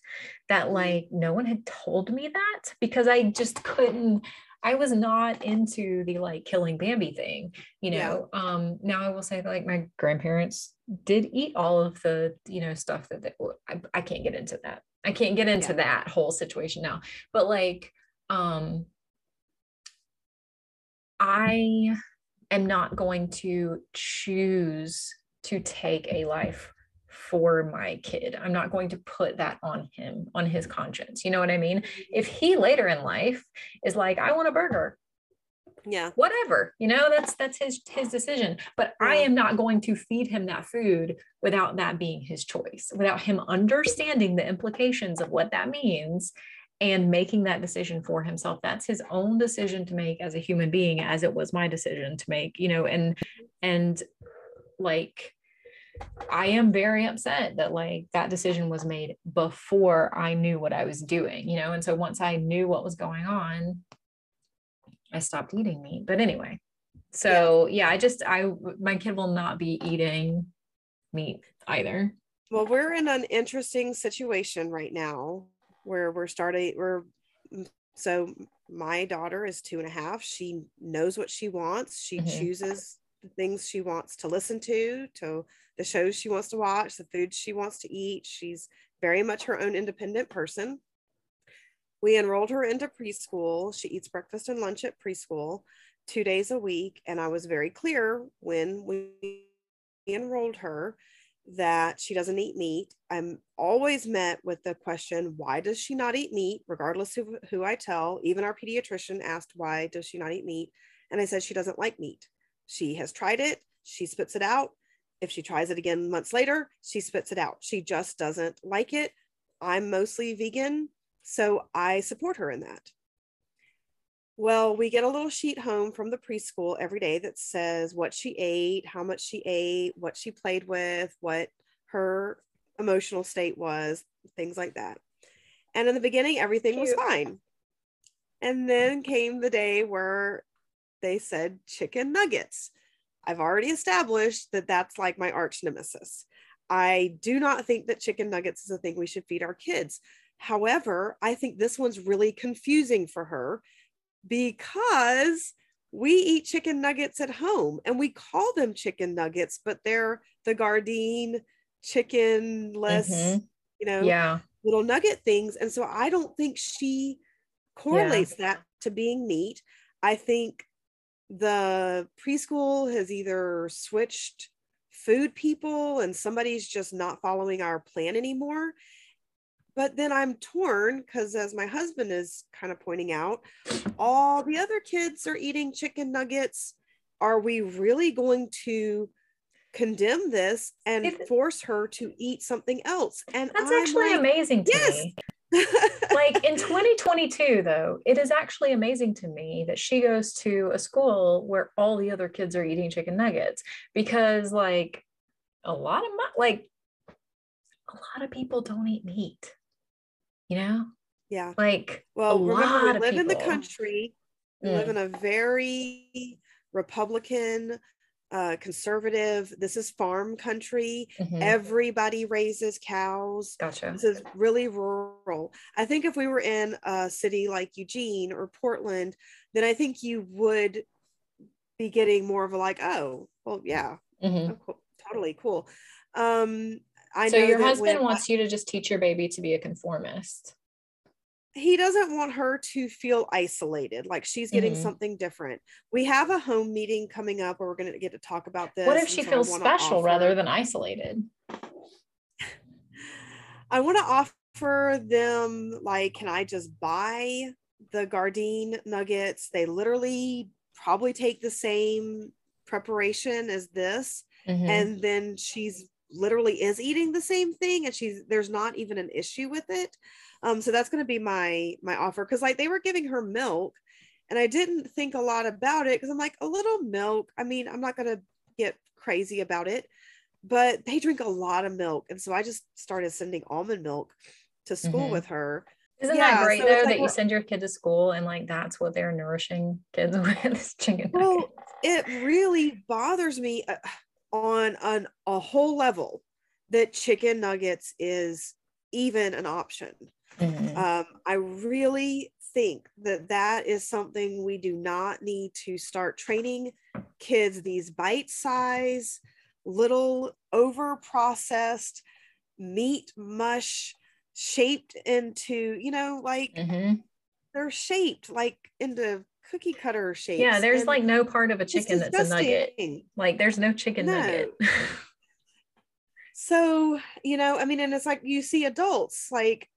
Speaker 1: that, mm-hmm. like, no one had told me that because I just couldn't, I was not into the like killing Bambi thing, you know. Yeah. Um, now I will say that, like my grandparents did eat all of the, you know, stuff that they, I, I can't get into that. I can't get into yeah. that whole situation now. But like, um, I am not going to choose to take a life for my kid. I'm not going to put that on him, on his mm-hmm. conscience. You know what I mean? Mm-hmm. If he later in life is like, I want a burger,
Speaker 2: yeah
Speaker 1: whatever you know that's that's his his decision but i am not going to feed him that food without that being his choice without him understanding the implications of what that means and making that decision for himself that's his own decision to make as a human being as it was my decision to make you know and mm-hmm. and like I am very upset that like that decision was made before I knew what I was doing, you know. And so once I knew what was going on, I stopped eating meat. But anyway, so yeah, yeah I just I my kid will not be eating meat either.
Speaker 2: Well, we're in an interesting situation right now where we're starting we're so my daughter is two and a half. She knows what she wants. She mm-hmm. chooses the things she wants to listen to, to the shows she wants to watch, the food she wants to eat. She's very much her own independent person. We enrolled her into preschool. She eats breakfast and lunch at preschool two days a week. And I was very clear when we enrolled her that she doesn't eat meat. I'm always met with the question, why does she not eat meat? Regardless of who I tell, even our pediatrician asked, why does she not eat meat? And I said, she doesn't like meat. She has tried it, she spits it out. If she tries it again months later, she spits it out. She just doesn't like it. I'm mostly vegan, so I support her in that. Well, we get a little sheet home from the preschool every day that says what she ate, how much she ate, what she played with, what her emotional state was, things like that. And in the beginning, everything Cute. was fine. And then came the day where they said chicken nuggets. I've already established that that's like my arch nemesis. I do not think that chicken nuggets is a thing we should feed our kids. However, I think this one's really confusing for her because we eat chicken nuggets at home and we call them chicken nuggets, but they're the Gardein chicken less, mm-hmm. you know,
Speaker 1: yeah.
Speaker 2: little nugget things. And so I don't think she correlates yeah. that to being meat. I think the preschool has either switched food people and somebody's just not following our plan anymore. But then I'm torn because, as my husband is kind of pointing out, all the other kids are eating chicken nuggets. Are we really going to condemn this and force her to eat something else? And
Speaker 1: that's I'm actually like, amazing yes. me. Like in 2022 though it is actually amazing to me that she goes to a school where all the other kids are eating chicken nuggets because like a lot of my, like a lot of people don't eat meat you know?
Speaker 2: Yeah.
Speaker 1: Like
Speaker 2: well remember we live in the country we
Speaker 1: Mm.
Speaker 2: live in a very republican uh conservative this is farm country
Speaker 1: Mhm.
Speaker 2: everybody raises cows
Speaker 1: gotcha
Speaker 2: this is really rural i think if we were in a city like eugene or portland then i think you would be getting more of a like oh well yeah
Speaker 1: Mhm.
Speaker 2: oh, cool. totally cool um i
Speaker 1: so
Speaker 2: know
Speaker 1: your husband wants you to just teach your baby to be a conformist
Speaker 2: he doesn't want her to feel isolated like she's getting
Speaker 1: Mhm.
Speaker 2: something different we have a home meeting coming up where we're going to get to talk about this
Speaker 1: what if she
Speaker 2: so
Speaker 1: feels special
Speaker 2: offer-
Speaker 1: rather than isolated
Speaker 2: i want to offer them like can i just buy the Gardein nuggets they literally probably take the same preparation as this
Speaker 1: Mhm.
Speaker 2: and then she's literally is eating the same thing and she's there's not even an issue with it um so that's going to be my my offer because like they were giving her milk and i didn't think a lot about it because i'm like a little milk i mean i'm not going to get crazy about it but they drink a lot of milk and so i just started sending almond milk to school
Speaker 1: Mhm.
Speaker 2: with her
Speaker 1: Isn't
Speaker 2: Yeah,
Speaker 1: that great
Speaker 2: so
Speaker 1: though
Speaker 2: like
Speaker 1: that you send your kid to school and like that's what they're nourishing kids with is chicken
Speaker 2: Well,
Speaker 1: nuggets?
Speaker 2: it really bothers me uh, on on a whole level that chicken nuggets is even an option
Speaker 1: Mhm.
Speaker 2: um, I really think that that is something we do not need to start training kids these bite size, little over processed meat mush shaped into, you know, like
Speaker 1: Mhm.
Speaker 2: they're shaped like into cookie cutter shapes.
Speaker 1: yeah there's
Speaker 2: and
Speaker 1: like no part of a chicken that's a nugget like there's no chicken
Speaker 2: No.
Speaker 1: nugget
Speaker 2: So, you know, I mean, and it's like you see adults like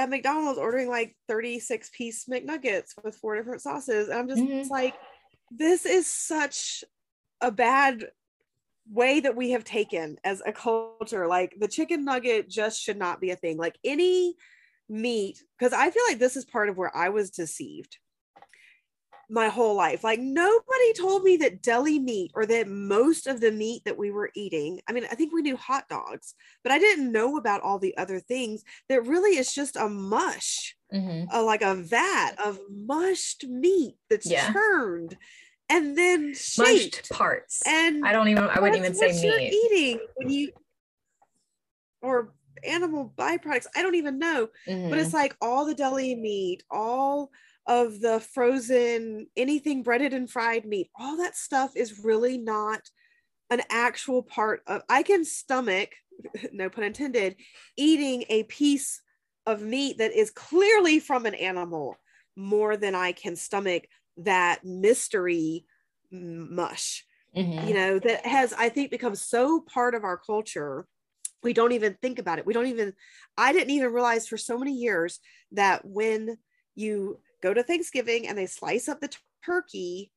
Speaker 2: at McDonald's ordering like 36 piece McNuggets with four different sauces. And I'm just
Speaker 1: Mhm.
Speaker 2: like, this is such a bad way that we have taken as a culture. Like the chicken nugget just should not be a thing. Like any meat, because I feel like this is part of where I was deceived my whole life. Like nobody told me that deli meat or that most of the meat that we were eating, I mean, I think we knew hot dogs, but I didn't know about all the other things that really is just a mush,
Speaker 1: Mhm.
Speaker 2: uh, like a vat of mushed meat that's
Speaker 1: Yeah.
Speaker 2: churned and then
Speaker 1: mushed
Speaker 2: shaped.
Speaker 1: parts
Speaker 2: And
Speaker 1: i don't even i wouldn't even say meat
Speaker 2: eating when you or animal byproducts. I don't even know but
Speaker 1: Mhm.
Speaker 2: it's like all the deli meat, all of the frozen, anything breaded and fried meat, all that stuff is really not an actual part of. I can stomach, no pun intended, eating a piece of meat that is clearly from an animal more than I can stomach that mystery mush
Speaker 1: Mhm.
Speaker 2: you know that has i think become so part of our culture we don't even think about it we don't even i didn't even realize for so many years that when you go to thanksgiving and they slice up the turkey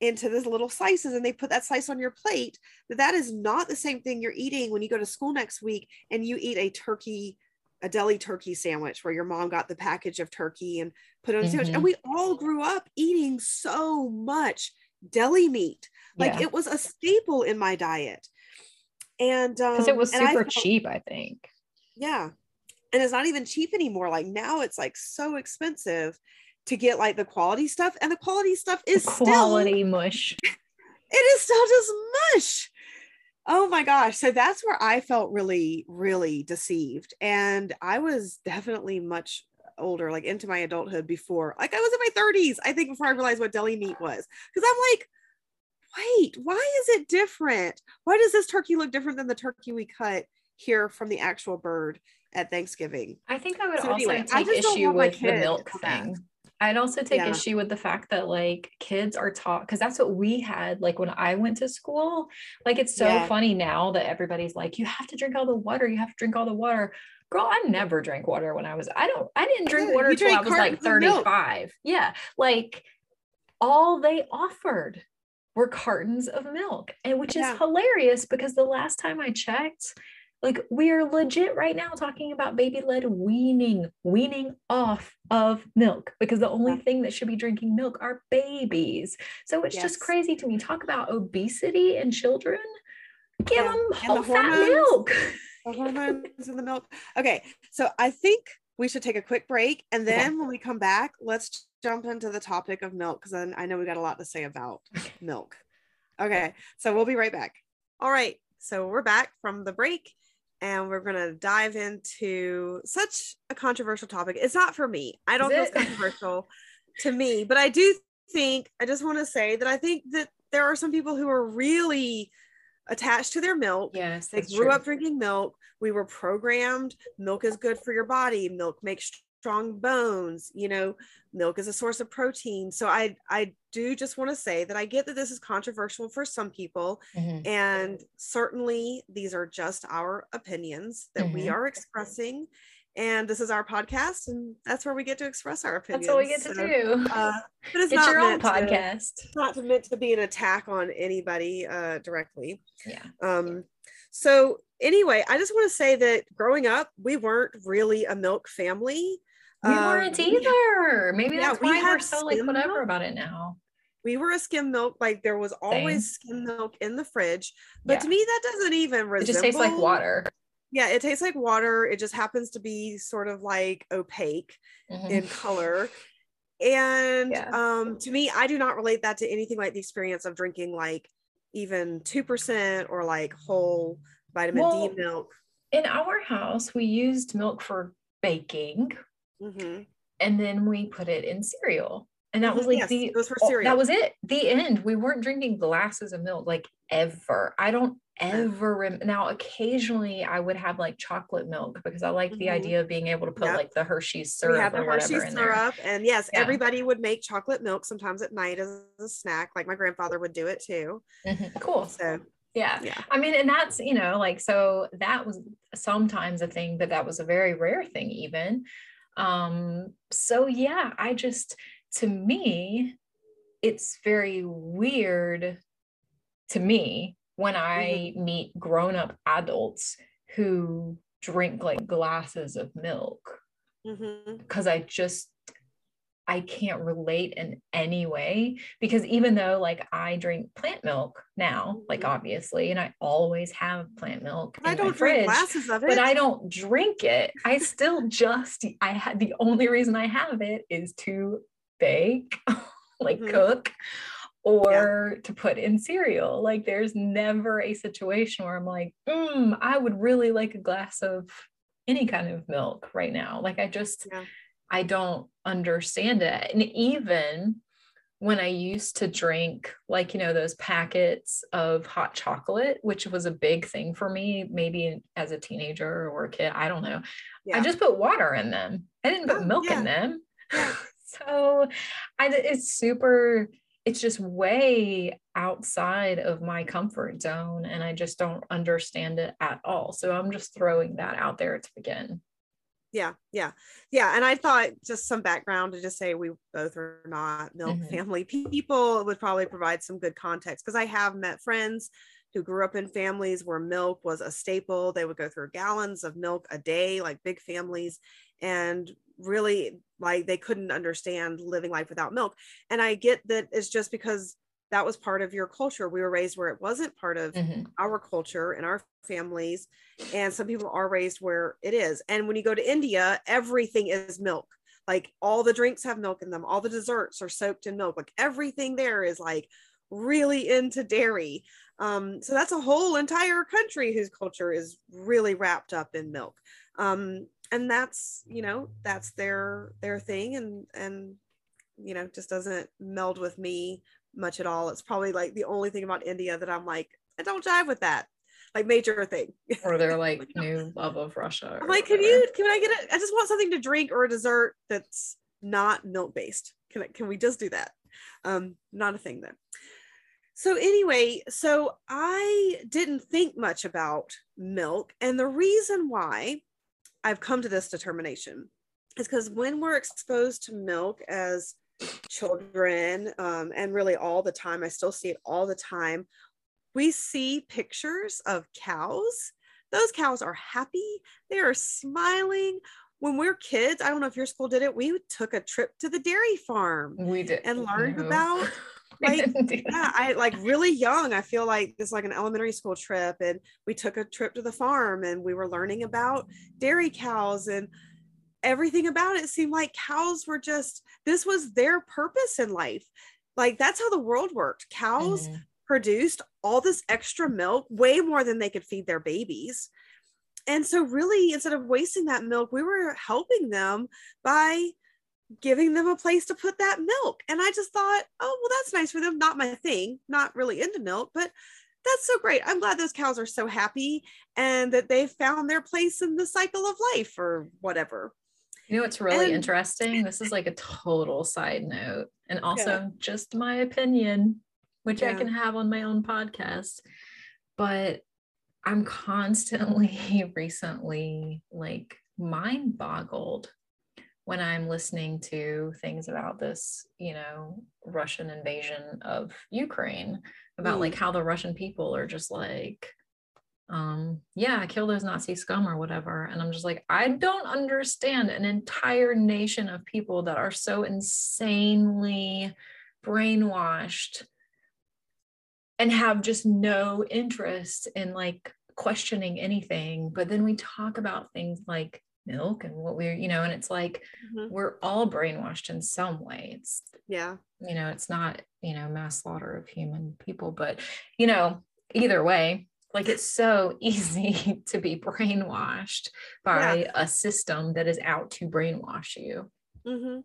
Speaker 2: into these little slices and they put that slice on your plate that that is not the same thing you're eating when you go to school next week and you eat a turkey a deli turkey sandwich where your mom got the package of turkey and put it on a sandwich. And we all grew up eating so much deli meat. Like
Speaker 1: Yeah.
Speaker 2: it was a staple in my diet. And um
Speaker 1: because it was
Speaker 2: and I
Speaker 1: super
Speaker 2: felt-
Speaker 1: cheap i think.
Speaker 2: Yeah. And it's not even cheap anymore. Like now it's like so expensive to get like the quality stuff and the quality stuff is
Speaker 1: quality mush.
Speaker 2: It is still just mush. Oh my gosh. So that's where i felt really really deceived and i was definitely much older like into my adulthood before like i was in my 30s i think before i realized what deli meat was. Because i'm like wait why is it different? Why does this turkey look different than the turkey we cut here from the actual bird at thanksgiving?
Speaker 1: I think i would
Speaker 2: So
Speaker 1: also
Speaker 2: anyway,
Speaker 1: take issue with the milk thing i'd also take
Speaker 2: Yeah.
Speaker 1: issue with the fact that like kids are taught because that's what we had like when i went to school like it's so
Speaker 2: Yeah.
Speaker 1: funny now that everybody's like you have to drink all the water you have to drink all the water girl i never drank water when i was i don't i didn't drink water till i was like
Speaker 2: cartons of milk.
Speaker 1: 35 yeah like all they offered were cartons of milk and which is hilarious because the last time i checked Like we're legit right now talking about baby led weaning, weaning off of milk because the only thing that should be drinking milk are babies. So it's yes. just crazy to me. Talk about obesity in children. Give yeah. them whole the fat milk.
Speaker 2: The hormones in the milk. Okay, so I think we should take a quick break and then okay. when we come back, let's jump into the topic of milk because then I know we got a lot to say about milk. Okay, so we'll be right back. All right, so we're back from the break and we're going to dive into such a controversial topic. It's not for me. I don't know it's controversial to me, but I do think, I just want to say that I think that there are some people who are really attached to their milk.
Speaker 1: Yes.
Speaker 2: They grew true. up drinking milk. We were programmed milk is good for your body, milk makes strong bones you know milk is a source of protein. So i i do just want to say that i get that this is controversial for some people mm-hmm. and certainly these are just our opinions that mm-hmm. we are expressing and this is our podcast and that's where we get to express our opinions
Speaker 1: that's what we get to so, do. uh, but it's not your own podcast.
Speaker 2: to, not meant to be an attack on anybody uh, directly.
Speaker 1: Yeah.
Speaker 2: Um so anyway i just want to say that growing up we weren't really a milk family
Speaker 1: we um, weren't either. Maybe yeah, that's why we we're so like whatever milk. about it now.
Speaker 2: We were a skim milk, like there was always Same. skim milk in the fridge. But yeah. to me, that doesn't even resemble.
Speaker 1: It just tastes like water.
Speaker 2: Yeah, it tastes like water. It just happens to be sort of like opaque mm-hmm. in color. And yeah. um, to me, I do not relate that to anything like the experience of drinking like even 2% or like whole vitamin well, D milk.
Speaker 1: In our house, we used milk for baking, Mm-hmm. And then we put it in cereal. And that was mm-hmm. like yes, the
Speaker 2: those were cereal.
Speaker 1: that was it. The end. We weren't drinking glasses of milk like ever. I don't ever rem- now occasionally I would have like chocolate milk because I like mm-hmm. the idea of being able to put yep. like the Hershey's syrup we have the Hershey's syrup
Speaker 2: and yes yeah. everybody would make chocolate milk sometimes at night as a snack like my grandfather would do it too
Speaker 1: mm-hmm. cool
Speaker 2: so
Speaker 1: yeah. yeah i mean and that's you know like so that was sometimes a thing but that was a very rare thing even um, so yeah, I just to me, it's very weird to me when I mm-hmm. meet grown-up adults who drink like glasses of milk because mm-hmm. I just I can't relate in any way because even though like I drink plant milk now, like mm-hmm. obviously, and I always have plant milk.
Speaker 2: I don't drink fridge, glasses of it,
Speaker 1: but I don't drink it. I still just I had the only reason I have it is to bake, like mm-hmm. cook, or yeah. to put in cereal. Like there's never a situation where I'm like, mm, I would really like a glass of any kind of milk right now. Like I just. Yeah I don't understand it. And even when I used to drink, like, you know, those packets of hot chocolate, which was a big thing for me, maybe as a teenager or a kid, I don't know. Yeah. I just put water in them. I didn't put oh, milk yeah. in them. so I, it's super, it's just way outside of my comfort zone. And I just don't understand it at all. So I'm just throwing that out there to begin
Speaker 2: yeah yeah. Yeah and i thought just some background to just say we both are not milk mm-hmm. family people would probably provide some good context because i have met friends who grew up in families where milk was a staple. They would go through gallons of milk a day like big families and really like they couldn't understand living life without milk. And i get that it's just because that was part of your culture. We were raised where it wasn't part of mm-hmm. our culture and our families. And some people are raised where it is. And when you go to India, everything is milk. Like all the drinks have milk in them, all the desserts are soaked in milk. Like everything there is like really into dairy. Um, so that's a whole entire country whose culture is really wrapped up in milk. Um, and that's, you know, that's their their thing and and you know just doesn't meld with me much at all. It's probably like the only thing about India that I'm like, I don't jive with that. Like major thing.
Speaker 1: Or they're like new love of Russia.
Speaker 2: I'm like, can you can I get it? I just want something to drink or a dessert that's not milk based. Can I, can we just do that? Um, not a thing then. So anyway, so I didn't think much about milk, and the reason why I've come to this determination is because when we're exposed to milk as children um, and really all the time i still see it all the time we see pictures of cows those cows are happy. They are smiling. When we are kids, I don't know if your school did it, we took a trip to the dairy farm.
Speaker 1: We did.
Speaker 2: And learned no. about like yeah, I like really young. I feel like it's like an elementary school trip, and we took a trip to the farm, and we were learning about dairy cows and everything about it seemed like cows were just this was their purpose in life. Like that's how the world worked. Cows mm-hmm. produced all this extra milk, way more than they could feed their babies. And so, really, instead of wasting that milk, we were helping them by giving them a place to put that milk. And I just thought, oh, well, that's nice for them. Not my thing, not really into milk, but that's so great. I'm glad those cows are so happy and that they've found their place in the cycle of life or whatever.
Speaker 1: You know what's really and, interesting? This is like a total side note and also yeah. just my opinion, which yeah. I can have on my own podcast. But I'm constantly recently like mind boggled when I'm listening to things about this, you know, Russian invasion of Ukraine, about mm. like how the Russian people are just like, um, yeah, kill those Nazi scum or whatever. And I'm just like, I don't understand an entire nation of people that are so insanely brainwashed and have just no interest in like questioning anything. But then we talk about things like milk and what we're you know and it's like mm-hmm. we're all brainwashed in some way it's
Speaker 2: yeah
Speaker 1: you know it's not you know mass slaughter of human people but you know either way like it's so easy to be brainwashed by yeah. a system that is out to brainwash you
Speaker 2: mm-hmm.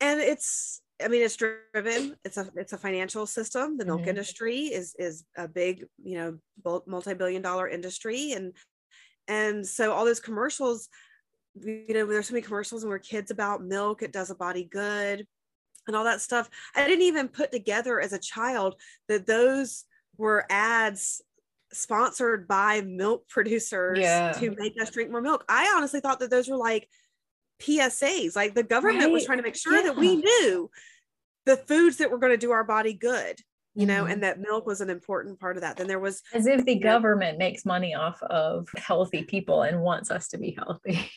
Speaker 2: and it's I mean, it's driven. It's a it's a financial system. The milk mm-hmm. industry is is a big, you know, multi billion dollar industry, and and so all those commercials you know, there's so many commercials and we're kids about milk, it does a body good and all that stuff. I didn't even put together as a child that those were ads sponsored by milk producers yeah. to make us drink more milk. I honestly thought that those were like PSAs, like the government right. was trying to make sure yeah. that we knew the foods that were going to do our body good you know, mm-hmm. and that milk was an important part of that. Then there was
Speaker 1: as if the government know, makes money off of healthy people and wants us to be healthy.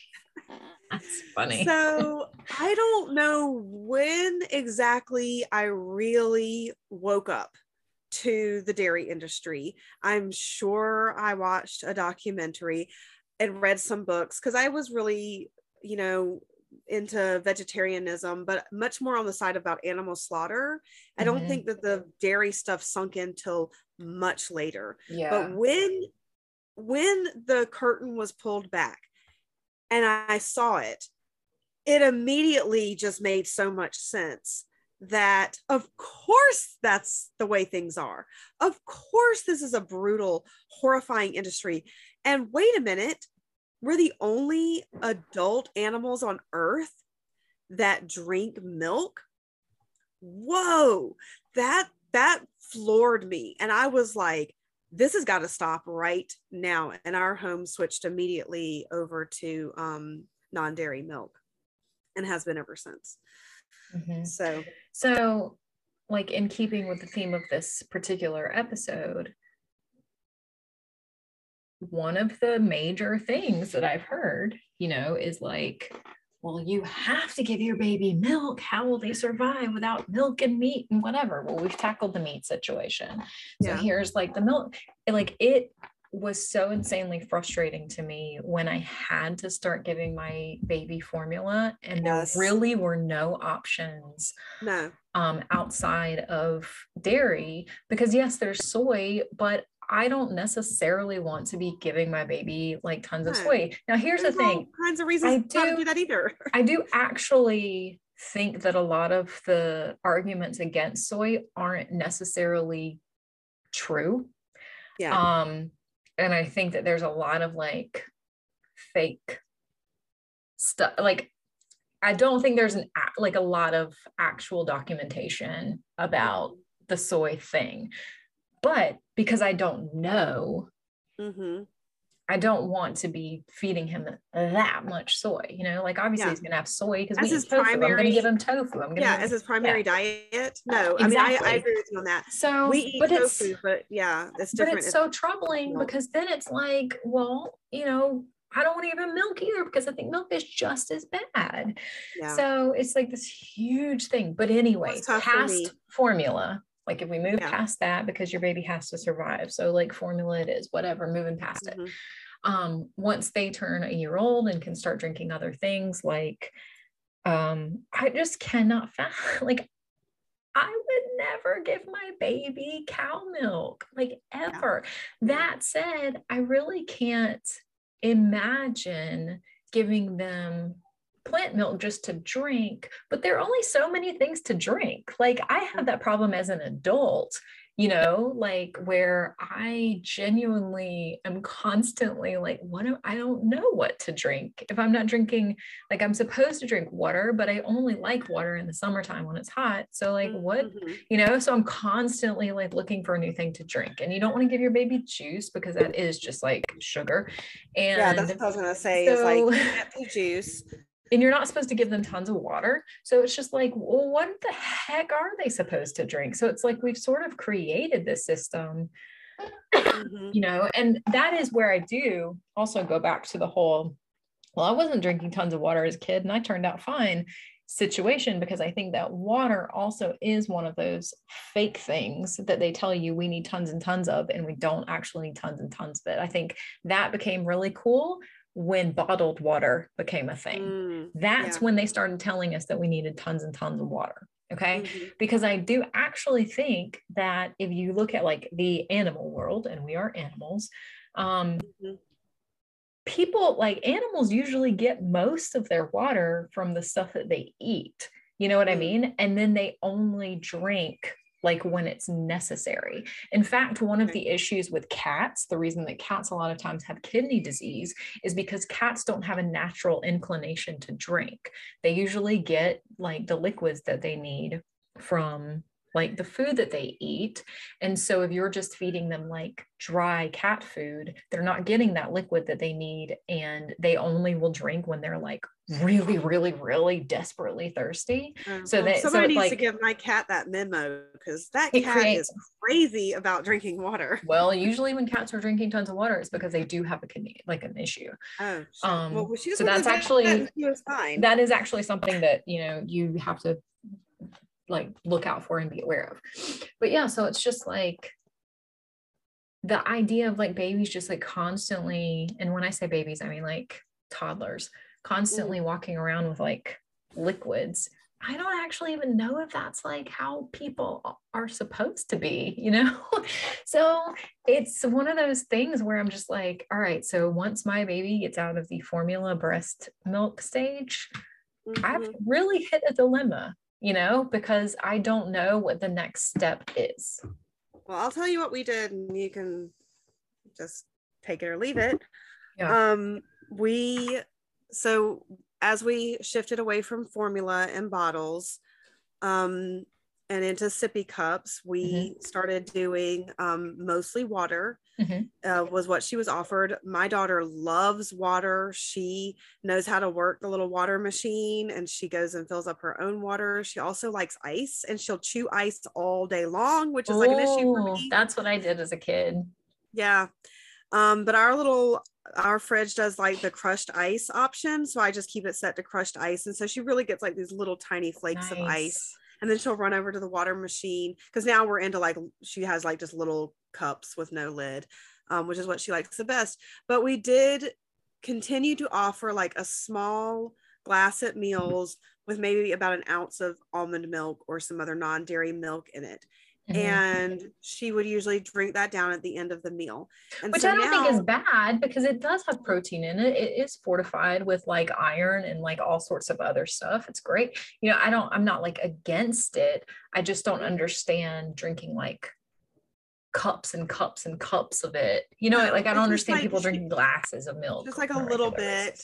Speaker 1: That's funny.
Speaker 2: So I don't know when exactly I really woke up to the dairy industry. I'm sure I watched a documentary and read some books because I was really, you know, into vegetarianism, but much more on the side about animal slaughter. I don't mm-hmm. think that the dairy stuff sunk in till much later. Yeah. But when when the curtain was pulled back and I saw it, it immediately just made so much sense that of course that's the way things are. Of course this is a brutal, horrifying industry. And wait a minute, we're the only adult animals on earth that drink milk. Whoa, that that floored me. And I was like, this has got to stop right now. And our home switched immediately over to um, non dairy milk and has been ever since. Mm-hmm. So,
Speaker 1: so like in keeping with the theme of this particular episode, one of the major things that I've heard, you know, is like, well, you have to give your baby milk. How will they survive without milk and meat and whatever? Well, we've tackled the meat situation. So yeah. here's like the milk, like it was so insanely frustrating to me when I had to start giving my baby formula and yes. there really were no options
Speaker 2: no.
Speaker 1: um, outside of dairy because yes, there's soy, but I don't necessarily want to be giving my baby like tons of soy. Now, here's There's the thing:
Speaker 2: kinds of reasons I do, do that either.
Speaker 1: I do actually think that a lot of the arguments against soy aren't necessarily true.
Speaker 2: Yeah.
Speaker 1: Um, and I think that there's a lot of like fake stuff. Like, I don't think there's an like a lot of actual documentation about the soy thing. But because I don't know, mm-hmm. I don't want to be feeding him that much soy. You know, like obviously
Speaker 2: Yeah.
Speaker 1: he's gonna have soy because we
Speaker 2: his
Speaker 1: tofu. I'm gonna give him tofu. I'm gonna
Speaker 2: Yeah, as his primary diet. No, I mean I, I agree with you on that.
Speaker 1: So,
Speaker 2: We eat
Speaker 1: but it's
Speaker 2: tofu, but yeah, it's different.
Speaker 1: but it's
Speaker 2: if-
Speaker 1: so troubling because then it's like, well, you know, I don't want to give him milk either because I think milk is just as bad.
Speaker 2: yeah.
Speaker 1: So it's like this huge thing. But anyway,
Speaker 2: It's for
Speaker 1: past formula, like if we move
Speaker 2: Yeah.
Speaker 1: past that because your baby has to survive. So like formula it is, whatever, moving past it.
Speaker 2: Mm-hmm.
Speaker 1: Um, once they turn a year old and can start drinking other things, like um, I just cannot like I would never give my baby cow milk, like ever. That said, I really can't imagine giving them plant milk just to drink, but there are only so many things to drink. Like I have that problem as an adult, you know, like where I genuinely am constantly like, what do I don't know what to drink. If I'm not drinking, like I'm supposed to drink water, but I only like water in the summertime when it's hot. So like what
Speaker 2: Mhm.
Speaker 1: you know so i'm constantly like looking for a new thing to drink and you don't want to give your baby juice because that is just like sugar and
Speaker 2: Yeah, that's what I was gonna say. is like
Speaker 1: so-
Speaker 2: juice.
Speaker 1: And you're not supposed to give them tons of water. So it's just like well what the heck are they supposed to drink? So it's like we've sort of created this system
Speaker 2: Mhm.
Speaker 1: you know and that is where i do also go back to the whole well i wasn't drinking tons of water as a kid and i turned out fine situation because i think that water also is one of those fake things that they tell you we need tons and tons of and we don't actually need tons and tons of it. I think that became really cool when bottled water became a thing
Speaker 2: Mm,
Speaker 1: that's
Speaker 2: yeah.
Speaker 1: when they started telling us that we needed tons and tons of water okay
Speaker 2: mhm.
Speaker 1: because I do actually think that if you look at like the animal world, and we are animals, um,
Speaker 2: Mhm.
Speaker 1: people like animals usually get most of their water from the stuff that they eat. You know what I
Speaker 2: Mm.
Speaker 1: mean? And then they only drink like when it's necessary. In fact, one of the issues with cats, the reason that cats a lot of times have kidney disease is because cats don't have a natural inclination to drink. They usually get like the liquids that they need from like the food that they eat. And so if you're just feeding them like dry cat food, they're not getting that liquid that they need and they only will drink when they're like really really really desperately thirsty.
Speaker 2: Uh,
Speaker 1: So so
Speaker 2: somebody
Speaker 1: it's
Speaker 2: needs to give my cat that memo because that cat
Speaker 1: creates-
Speaker 2: is crazy about drinking water.
Speaker 1: Well, usually when cats are drinking tons of water, it's because they do have a kidney like an issue.
Speaker 2: Oh.
Speaker 1: Um,
Speaker 2: well,
Speaker 1: so that's actually-
Speaker 2: and she was fine.
Speaker 1: that is actually something that you know you have to like look out for and be aware of. But yeah so it's just like the idea of like babies just like constantly and when i say babies i mean like toddlers constantly walking around with like liquids. I don't actually even know if that's like how people are supposed to be you know? So it's one of those things where i'm just like all right so once my baby gets out of the formula breast milk stage I've
Speaker 2: Mhm.
Speaker 1: really hit a dilemma, you know, because I don't know what the next step is.
Speaker 2: Well, I'll tell you what we did, and you can just take it or leave it.
Speaker 1: Yeah.
Speaker 2: Um, we so as we shifted away from formula and bottles, um, and into sippy cups, we started doing um, mostly water.
Speaker 1: Mhm.
Speaker 2: Uh, was what she was offered. My daughter loves water. She knows how to work the little water machine, and she goes and fills up her own water. She also likes ice, and she'll chew ice all day long, which is like an issue for me.
Speaker 1: That's what I did as a kid.
Speaker 2: Yeah. Um, but our little our fridge does like the crushed ice option. So I just keep it set to crushed ice. And so she really gets like these little tiny flakes of ice. And then she'll run over to the water machine. Cause now we're into like she has like just little cups with no lid, um, which is what she likes the best. But we did continue to offer like a small glass at meals with maybe about an ounce of almond milk or some other non-dairy milk in it
Speaker 1: Mhm.
Speaker 2: and she would usually drink that down at the end of the meal. And
Speaker 1: Which
Speaker 2: so
Speaker 1: I don't think is bad because it does have protein in it. It is fortified with like iron and like all sorts of other stuff. It's great. You know, I don't, I'm not like against it. I just don't understand drinking like cups and cups and cups of it. You know, like I don't understand
Speaker 2: like
Speaker 1: people drinking glasses of milk.
Speaker 2: just like a little bit.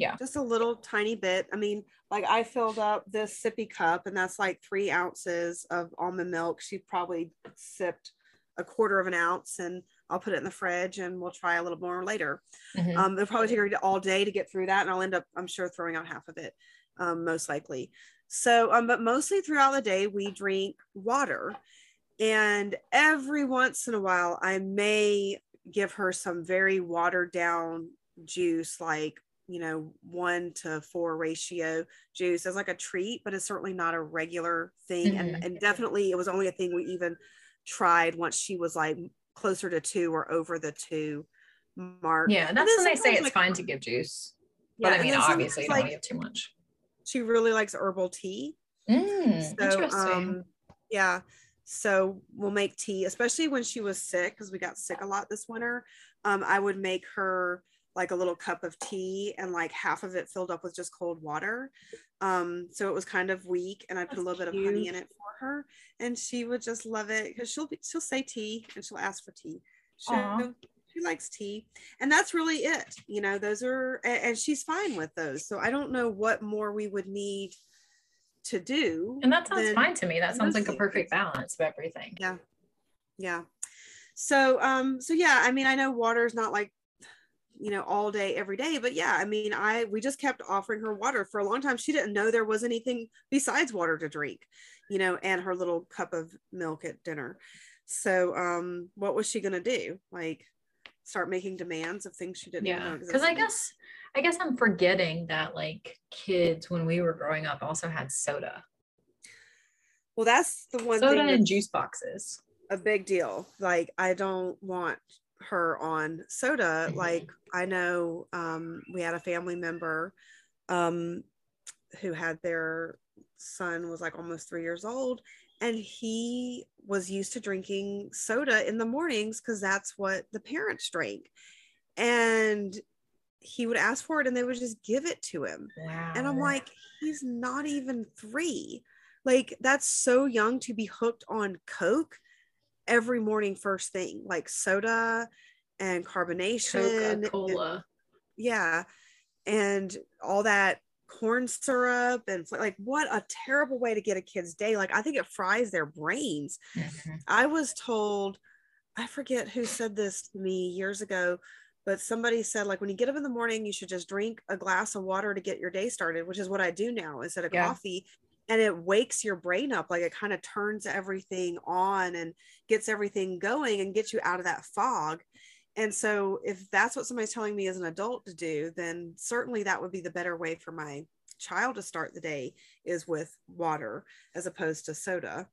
Speaker 1: Yeah.
Speaker 2: Just a little tiny bit. I mean, like I filled up this sippy cup, and that's like three ounces of almond milk. She probably sipped a quarter of an ounce, and I'll put it in the fridge and we'll try a little more later.
Speaker 1: Mhm.
Speaker 2: Um, it'll probably take her all day to get through that, and I'll end up, I'm sure, throwing out half of it, um, most likely. So, um, but mostly throughout the day, we drink water, and every once in a while, I may give her some very watered down juice, like you know, one to four ratio juice as like a treat, but it's certainly not a regular thing,
Speaker 1: Mhm.
Speaker 2: and and definitely it was only a thing we even tried once she was like closer to two or over the two mark.
Speaker 1: yeah,
Speaker 2: And
Speaker 1: that's when they say it's
Speaker 2: like,
Speaker 1: fine to give juice.
Speaker 2: yeah,
Speaker 1: but I mean, obviously, you don't give too much.
Speaker 2: she really likes herbal tea.
Speaker 1: Mm,
Speaker 2: So
Speaker 1: interesting.
Speaker 2: um yeah. So we'll make tea, especially when she was sick, because we got sick a lot this winter. Um, I would make her like a little cup of tea and like half of it filled up with just cold water. Um, so it was kind of weak, and I'd put a
Speaker 1: That's
Speaker 2: little bit of honey in it for her, and she would just love it because she'll be she'll say tea and she'll ask for tea. She'll, she likes tea, and that's really it. You know, those are and she's fine with those. So I don't know what more we would need to do.
Speaker 1: and that sounds fine to me. That sounds like a perfect balance of everything.
Speaker 2: yeah yeah so um so yeah i mean i know water is not like you know all day every day but yeah i mean i we just kept offering her water for a long time. She didn't know there was anything besides water to drink you know and her little cup of milk at dinner. So um what was she going to do? Like start making demands of things she didn't
Speaker 1: Yeah,
Speaker 2: know
Speaker 1: because I guess I guess I'm forgetting that like kids when we were growing up also had soda,
Speaker 2: well that's the one
Speaker 1: soda
Speaker 2: thing
Speaker 1: and juice boxes.
Speaker 2: a big deal. Like I don't want her on soda.
Speaker 1: Mhm.
Speaker 2: Like I know um, we had a family member um, who had their son was like almost three years old, and he was used to drinking soda in the mornings because that's what the parents drank, and he would ask for it, and they would just give it to him.
Speaker 1: Wow.
Speaker 2: And I'm like, he's not even three. Like, that's so young to be hooked on Coke every morning, first thing, like soda and carbonation.
Speaker 1: Coca Cola.
Speaker 2: Yeah. And all that corn syrup and like, what a terrible way to get a kid's day. Like, I think it fries their brains.
Speaker 1: Mhm.
Speaker 2: I was told, I forget who said this to me years ago, but somebody said, like, when you get up in the morning, you should just drink a glass of water to get your day started, which is what I do now instead of
Speaker 1: Yeah.
Speaker 2: coffee. And it wakes your brain up, like, it kind of turns everything on and gets everything going and gets you out of that fog. And so, if that's what somebody's telling me as an adult to do, then certainly that would be the better way for my child to start the day is with water as opposed to soda.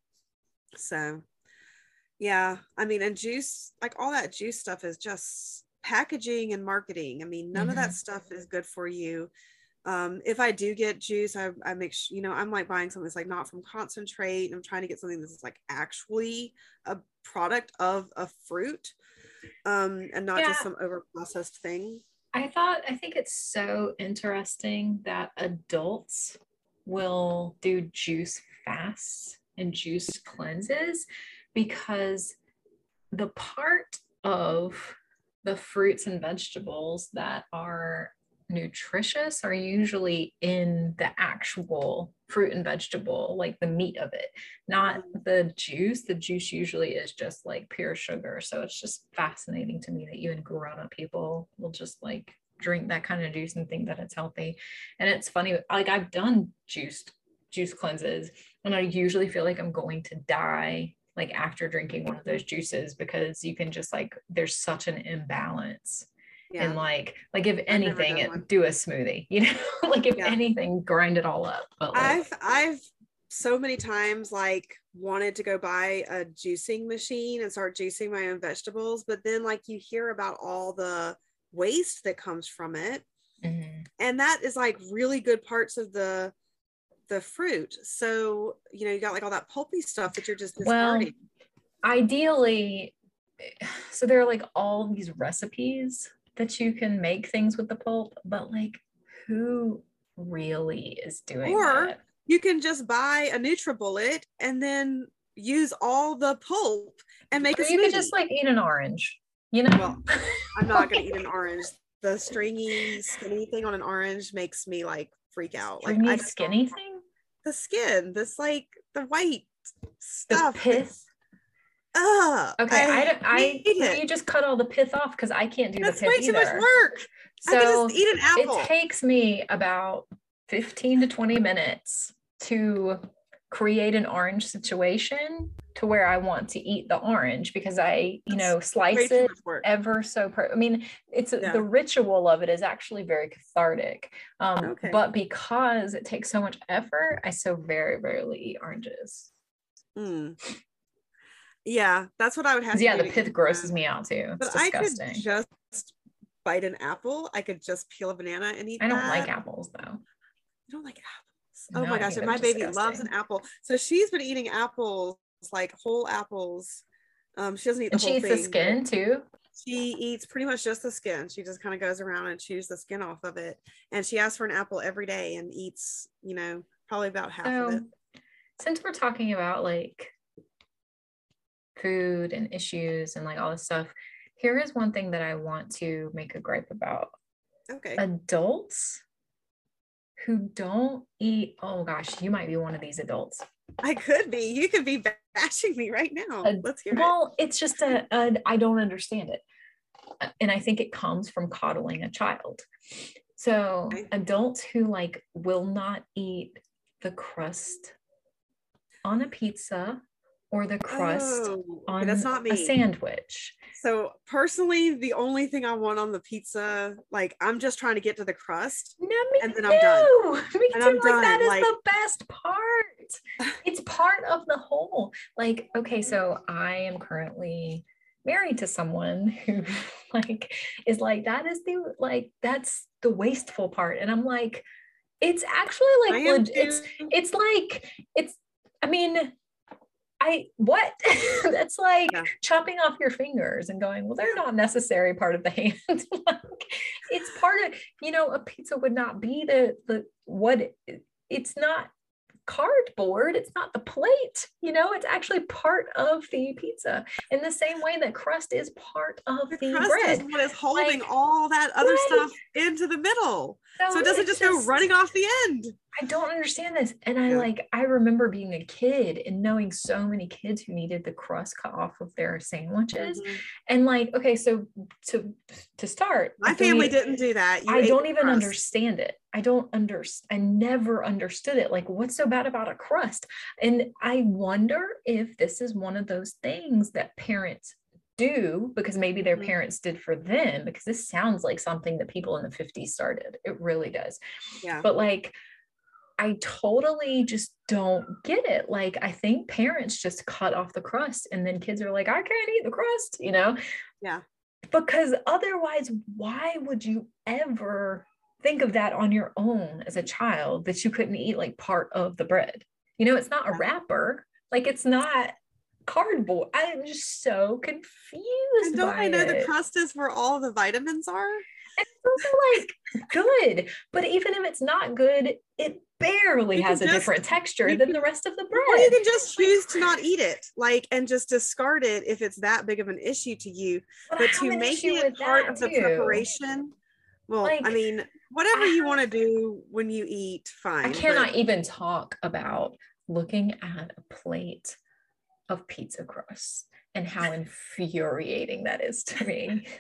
Speaker 2: So, yeah, I mean, and juice, like all that juice stuff is just packaging and marketing. I mean, none of that mm-hmm. stuff is good for you. Um, if I do get juice, I, I make sure, you know, I'm like buying something that's like not from concentrate. I'm trying to get something that's like actually a product of a fruit um, and not just some over processed thing.
Speaker 1: I thought I think it's so interesting that adults will do juice fasts and juice cleanses because the part of the fruits and vegetables that are nutritious are usually in the actual fruit and vegetable like the meat of it not mm-hmm. the juice. The juice usually is just like pure sugar. So it's just fascinating to me that even grown-up people will just like drink that kind of juice and think that it's healthy. And it's funny like i've done juiced juice cleanses and i usually feel like i'm going to die like after drinking one of those juices because you can just like there's such an imbalance
Speaker 2: Yeah.
Speaker 1: and like like if anything it, do a smoothie you know like if
Speaker 2: Yeah.
Speaker 1: anything grind it all up but like,
Speaker 2: I've I've so many times like wanted to go buy a juicing machine and start juicing my own vegetables, but then like you hear about all the waste that comes from it,
Speaker 1: mhm.
Speaker 2: and that is like really good parts of the the fruit. So you know you got like all that pulpy stuff that you're just
Speaker 1: Well, ideally so there are like all these recipes that you can make things with the pulp but like who really is doing it?
Speaker 2: Or
Speaker 1: that
Speaker 2: you can just buy a NutriBullet and then use all the pulp and make
Speaker 1: or
Speaker 2: a
Speaker 1: you
Speaker 2: smoothie.
Speaker 1: could just like eat an orange you know
Speaker 2: Well, I'm not gonna eat an orange. The stringy, skinny thing on an orange makes me like freak out. Like
Speaker 1: stringy
Speaker 2: I
Speaker 1: skinny thing
Speaker 2: the skin, this like the white
Speaker 1: the
Speaker 2: stuff. Ugh,
Speaker 1: Okay, I, don't- I,
Speaker 2: it.
Speaker 1: you just cut all the pith off because I can't do
Speaker 2: That's
Speaker 1: the
Speaker 2: way
Speaker 1: pith
Speaker 2: too much
Speaker 1: either.
Speaker 2: work. I can
Speaker 1: So
Speaker 2: just eat an apple.
Speaker 1: it takes me about 15 to 20 minutes to create an orange situation to where I want to eat the orange because I, you know,
Speaker 2: way
Speaker 1: slice it ever so per- I mean, it's
Speaker 2: Yeah.
Speaker 1: the ritual of it is actually very cathartic. Um,
Speaker 2: Okay.
Speaker 1: but because it takes so much effort, I so very rarely eat oranges.
Speaker 2: Mm. Yeah, that's what I would have. to
Speaker 1: yeah, the pith grosses me out too. It's
Speaker 2: But I
Speaker 1: disgusting.
Speaker 2: could just bite an apple. I could just peel a banana and eat. It.
Speaker 1: I don't
Speaker 2: that.
Speaker 1: like apples though.
Speaker 2: I don't like apples.
Speaker 1: No,
Speaker 2: oh
Speaker 1: I
Speaker 2: my gosh, and my baby loves an apple. So she's been eating apples, like whole apples. Um, she doesn't eat the
Speaker 1: And she eats
Speaker 2: thing.
Speaker 1: the skin too.
Speaker 2: She eats pretty much just the skin. She just kind of goes around and chews the skin off of it. And she asks for an apple every day and eats, you know, probably about half of it.
Speaker 1: So, since we're talking about like food and issues and like all this stuff, here is one thing that I want to make a gripe about.
Speaker 2: Okay.
Speaker 1: Adults who don't eat, oh gosh, you might be one of these adults.
Speaker 2: I could be. You could be bashing me right now.
Speaker 1: Uh,
Speaker 2: Let's hear it.
Speaker 1: Well, it's just a, a I don't understand it. Uh, And I think it comes from coddling a child. So
Speaker 2: Okay.
Speaker 1: adults who like will not eat the crust on a pizza or the crust
Speaker 2: Oh,
Speaker 1: on
Speaker 2: that's not me.
Speaker 1: a sandwich.
Speaker 2: So personally, the only thing I want on the pizza, like I'm just trying to get to the crust.
Speaker 1: No, me
Speaker 2: And then
Speaker 1: too.
Speaker 2: I'm done.
Speaker 1: Me
Speaker 2: And
Speaker 1: too.
Speaker 2: I'm
Speaker 1: like that
Speaker 2: done,
Speaker 1: is
Speaker 2: like-
Speaker 1: the best part. it's part of the whole. Like, okay, so I am currently married to someone who like is like that is the like that's the wasteful part. And I'm like, it's actually like leg- it's it's like it's I mean I what that's like
Speaker 2: Yeah.
Speaker 1: chopping off your fingers and going, well, they're not necessary part of the hand. like, it's part of, you know, a pizza would not be the the what it's not cardboard, it's not the plate, you know, it's actually part of the pizza. In the same way that crust is part of
Speaker 2: the
Speaker 1: the,
Speaker 2: crust
Speaker 1: bread.
Speaker 2: is what is holding
Speaker 1: Like,
Speaker 2: all that other
Speaker 1: right.
Speaker 2: stuff into the middle. So it doesn't
Speaker 1: it's
Speaker 2: just, go running off the end.
Speaker 1: I don't understand this. And I
Speaker 2: Yeah.
Speaker 1: like, I remember being a kid and knowing so many kids who needed the crust cut off of their sandwiches.
Speaker 2: Mhm.
Speaker 1: And like, okay, so to to start,
Speaker 2: My family didn't do that. You
Speaker 1: I don't even
Speaker 2: crust.
Speaker 1: understand it. I don't understand. I never understood it. Like, what's so bad about a crust? And I wonder if this is one of those things that parents do because maybe their
Speaker 2: Mhm.
Speaker 1: parents did for them, because this sounds like something that people in the 50s started. It really does.
Speaker 2: Yeah.
Speaker 1: But like, I totally just don't get it. Like, I think parents just cut off the crust and then kids are like, I can't eat the crust, you know?
Speaker 2: Yeah.
Speaker 1: Because otherwise, why would you ever think of that on your own as a child that you couldn't eat like part of the bread? You know, it's not a wrapper, like, it's not cardboard. I'm just so confused.
Speaker 2: And don't I know the crust is where all the vitamins are?
Speaker 1: It's like good, but even if it's not good, it barely
Speaker 2: You
Speaker 1: has a
Speaker 2: just-
Speaker 1: different texture than the rest of the bread.
Speaker 2: Or you can just choose to not eat it, like, and just discard it if it's that big of an issue to you.
Speaker 1: But
Speaker 2: But to make it part of the
Speaker 1: too.
Speaker 2: preparation, well, I mean, whatever
Speaker 1: I
Speaker 2: you want to do when you eat, fine.
Speaker 1: I
Speaker 2: but-
Speaker 1: cannot even talk about looking at a plate of pizza crust and how infuriating that is to me.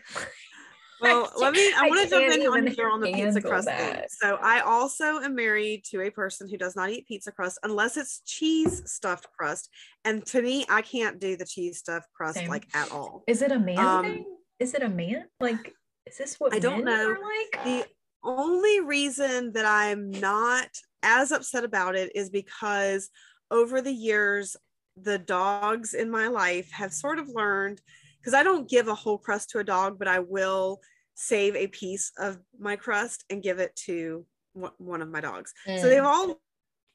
Speaker 2: Well, let me. I
Speaker 1: I
Speaker 2: want to jump in on here on the pizza crust thing. So I also am married to a person who does not eat pizza crust unless it's cheese stuffed crust. And to me, I can't do the cheese stuffed crust
Speaker 1: Same.
Speaker 2: like at all.
Speaker 1: Is it a man
Speaker 2: Um,
Speaker 1: thing? Is it a man? Like, is this what
Speaker 2: I don't know.
Speaker 1: like?
Speaker 2: The only reason that I'm not as upset about it is because over the years, the dogs in my life have sort of learned because I don't give a whole crust to a dog, but I will save a piece of my crust and give it to one- of my dogs. So
Speaker 1: Mm.
Speaker 2: they've all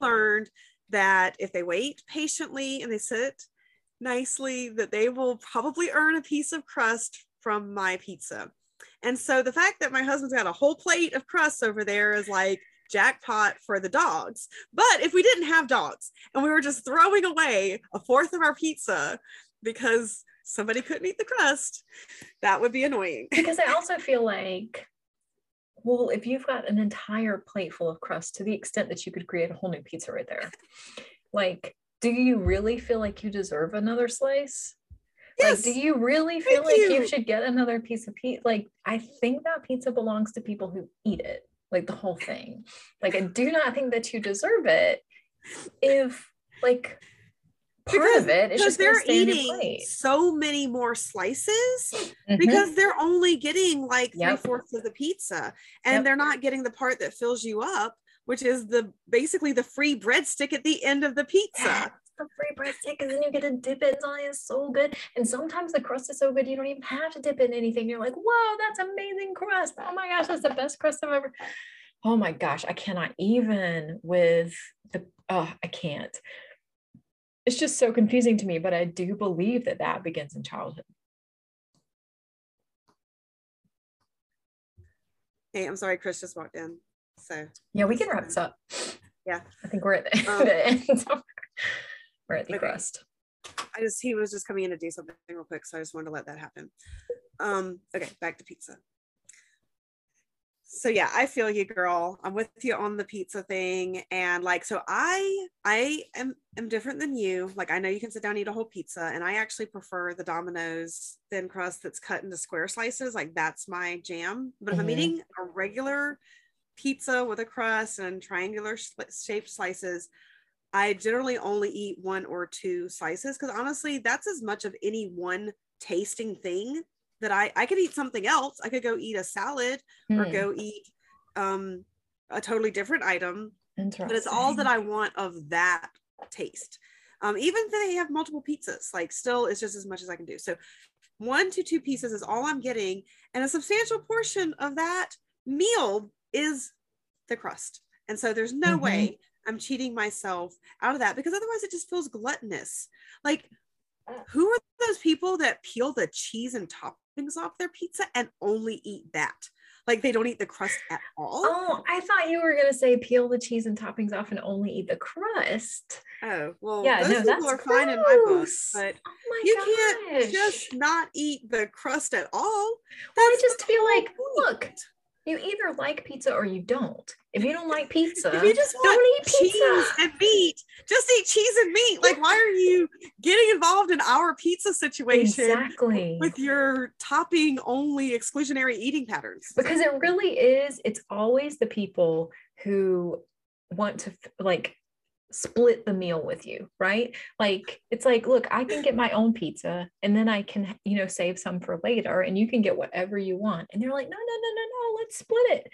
Speaker 2: learned that if they wait patiently and they sit nicely, that they will probably earn a piece of crust from my pizza. And so the fact that my husband's got a whole plate of crust over there is like jackpot for the dogs. But if we didn't have dogs and we were just throwing away a fourth of our pizza because somebody couldn't eat the crust, that would be annoying.
Speaker 1: because I also feel like, well, if you've got an entire plate full of crust to the extent that you could create a whole new pizza right there, like, do you really feel like you deserve another slice? Like, do you really feel
Speaker 2: Thank
Speaker 1: like you.
Speaker 2: you.
Speaker 1: should get another piece of pizza? Like, I think that pizza belongs to people who eat it, like the whole thing. Like, I do not think that you deserve it if, like, part
Speaker 2: Because-
Speaker 1: of it is
Speaker 2: because they're
Speaker 1: stay in your
Speaker 2: eating so many more slices
Speaker 1: Mhm.
Speaker 2: because they're only getting like
Speaker 1: Yep.
Speaker 2: three fourths of the pizza and
Speaker 1: Yep.
Speaker 2: they're not getting the part that fills you up which is the basically the free breadstick at the end of the pizza
Speaker 1: Yeah, the free breadstick, and then you get to dip it. Oh, it's so good. And sometimes the crust is so good you don't even have to dip in anything. You're like, whoa, that's amazing crust. Oh my gosh, that's the best crust I've ever. Oh my gosh, I cannot even with the. Oh, I can't. It's just so confusing to me, but I do believe that that begins in childhood.
Speaker 2: hey i'm sorry chris just walked in so
Speaker 1: Yeah, we can wrap this up.
Speaker 2: Yeah.
Speaker 1: I think we're at the,
Speaker 2: Um,
Speaker 1: the end. we're at the
Speaker 2: okay.
Speaker 1: crust.
Speaker 2: i just he was just coming in to do something real quick so i just wanted to let that happen um okay back to pizza so yeah i feel you girl. I'm with you on the pizza thing and like so i i am am different than you. Like i know you can sit down and eat a whole pizza and i actually prefer the domino's thin crust that's cut into square slices. Like that's my jam. But if i'm
Speaker 1: Mhm.
Speaker 2: eating a regular pizza with a crust and triangular shaped slices i generally only eat one or two slices because honestly that's as much of any one tasting thing that i i could eat something else. I could go eat a salad or
Speaker 1: Hmm,
Speaker 2: go eat um a totally different item but it's all that i want of that taste. Um even if they have multiple pizzas like still it's just as much as i can do. So one to two pieces is all i'm getting and a substantial portion of that meal is the crust. And so there's no
Speaker 1: Mhm.
Speaker 2: way i'm cheating myself out of that because otherwise it just feels gluttonous. Like who are those people that peel the cheese and toppings off their pizza and only eat that like they don't eat the crust at all
Speaker 1: Oh, I thought you were gonna say peel the cheese and toppings off and only eat the crust.
Speaker 2: Oh, well,
Speaker 1: Yeah,
Speaker 2: those
Speaker 1: no,
Speaker 2: people
Speaker 1: that's
Speaker 2: are fine in my book, but
Speaker 1: Oh
Speaker 2: you
Speaker 1: gosh.
Speaker 2: can't just not eat the crust at all.
Speaker 1: Well, I
Speaker 2: That's
Speaker 1: just feel like,
Speaker 2: point.
Speaker 1: look, you either like pizza or you don't. If you don't like pizza,
Speaker 2: if you just
Speaker 1: don't eat pizza.
Speaker 2: cheese and meat, just eat cheese and meat. Like, why are you getting involved in our pizza situation
Speaker 1: Exactly.
Speaker 2: with your topping only exclusionary eating patterns?
Speaker 1: because it really is it's always the people who want to like split the meal with you right? Like it's like look i can get my own pizza and then i can you know save some for later and you can get whatever you want. And they're like no no no no no let's split it.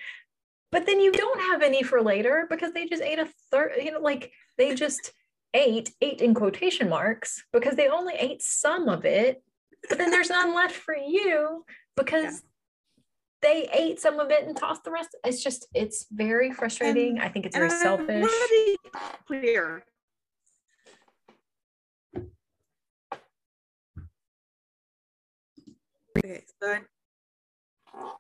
Speaker 1: But then you don't have any for later because they just ate a third you know like they just ate ate in quotation marks because they only ate some of it but then there's none left for you because they ate some of it and tossed the rest. It's just, it's very frustrating. I think it's very
Speaker 2: And I
Speaker 1: selfish.
Speaker 2: wanna be clear. Okay, so I,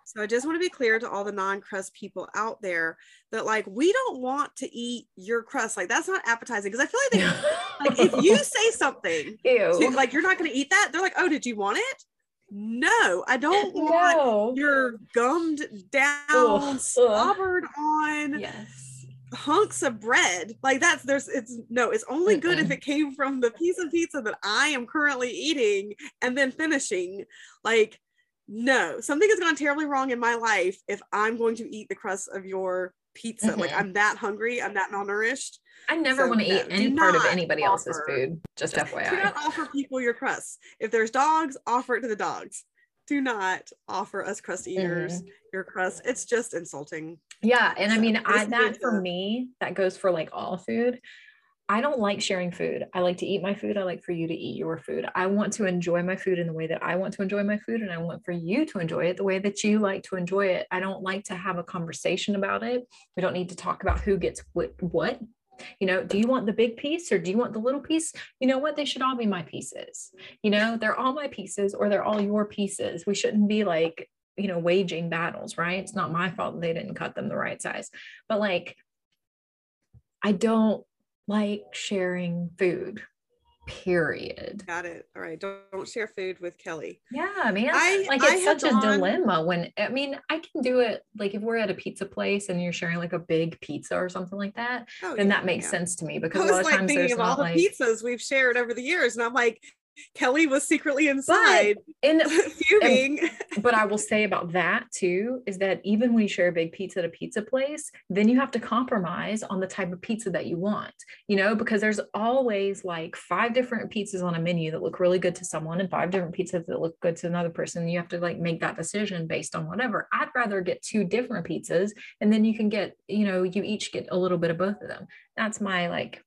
Speaker 2: so I just want to be clear to all the non-crust people out there that like we don't want to eat your crust. Like that's not appetizing because I feel like they, like if you say something to, like you're not going to eat that, they're like, oh, did you want it? No, I don't want
Speaker 1: no.
Speaker 2: your gummed down,
Speaker 1: Ugh, ugh.
Speaker 2: slobbered on
Speaker 1: Yes.
Speaker 2: hunks of bread. Like that's there's it's no, it's only good if it came from the piece of pizza that I am currently eating and then finishing. Like, no, something has gone terribly wrong in my life if I'm going to eat the crust of your pizza. Like
Speaker 1: Mhm.
Speaker 2: I'm that hungry, I'm that malnourished.
Speaker 1: I never
Speaker 2: So,
Speaker 1: want to
Speaker 2: no,
Speaker 1: eat any part of anybody else's food. Just FYI.
Speaker 2: Do not offer people your crust. If there's dogs, offer it to the dogs. Do not offer us crust eaters mm-hmm. your crust. It's just insulting.
Speaker 1: Yeah, and I mean,
Speaker 2: I
Speaker 1: that for me, that goes for like all food. I don't like sharing food. I like to eat my food. I like for you to eat your food. I want to enjoy my food in the way that I want to enjoy my food, and I want for you to enjoy it the way that you like to enjoy it. I don't like to have a conversation about it. We don't need to talk about who gets what. What you know? Do you want the big piece or do you want the little piece? You know what? They should all be my pieces. You know, they're all my pieces or they're all your pieces. We shouldn't be like you know waging battles right it's not my fault they didn't cut them the right size but like i don't like sharing food period
Speaker 2: Got it. All right. Don't, don't share food with Kelly.
Speaker 1: yeah man
Speaker 2: I-
Speaker 1: like it's
Speaker 2: have
Speaker 1: such a
Speaker 2: gone-
Speaker 1: dilemma when i mean i can do it like if we're at a pizza place and you're sharing like a big pizza or something like that
Speaker 2: Oh,
Speaker 1: then
Speaker 2: yeah,
Speaker 1: that makes
Speaker 2: yeah.
Speaker 1: sense to me
Speaker 2: I
Speaker 1: because a lot of
Speaker 2: like
Speaker 1: times
Speaker 2: thinking
Speaker 1: there's
Speaker 2: of all
Speaker 1: not
Speaker 2: the
Speaker 1: like
Speaker 2: pizzas we've shared over the years, and I'm like, Kelly was secretly inside
Speaker 1: and
Speaker 2: fuming.
Speaker 1: but I will say about that too is that even when you share a big pizza at a pizza place, then you have to compromise on the type of pizza that you want, you know, because there's always like five different pizzas on a menu that look really good to someone and five different pizzas that look good to another person. You have to like make that decision based on whatever. I'd rather get two different pizzas and then you can get, you know, you each get a little bit of both of them. That's my like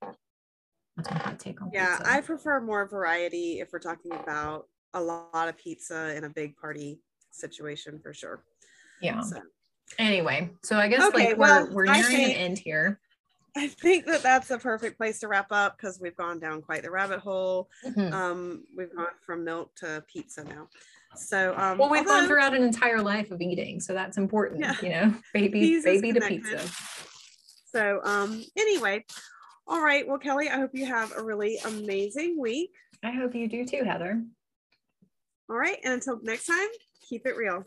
Speaker 1: my hot take on
Speaker 2: yeah,
Speaker 1: pizza.
Speaker 2: I prefer more variety if we're talking about a lot of pizza in a big party situation for sure.
Speaker 1: yeah.
Speaker 2: So
Speaker 1: Anyway, so I guess
Speaker 2: Okay,
Speaker 1: like
Speaker 2: well,
Speaker 1: we're we're nearing
Speaker 2: think-
Speaker 1: an end here.
Speaker 2: I think that that's a perfect place to wrap up because we've gone down quite the rabbit hole.
Speaker 1: Mhm.
Speaker 2: Um, we've gone from milk to pizza now. So um,
Speaker 1: well, we've gone throughout an entire life of eating, so that's important.
Speaker 2: Yeah.
Speaker 1: You know, baby, baby to pizza.
Speaker 2: So um, anyway, all right. Well, Kelly, I hope you have a really amazing week.
Speaker 1: I hope you do too, Heather.
Speaker 2: All right, and until next time, keep it real.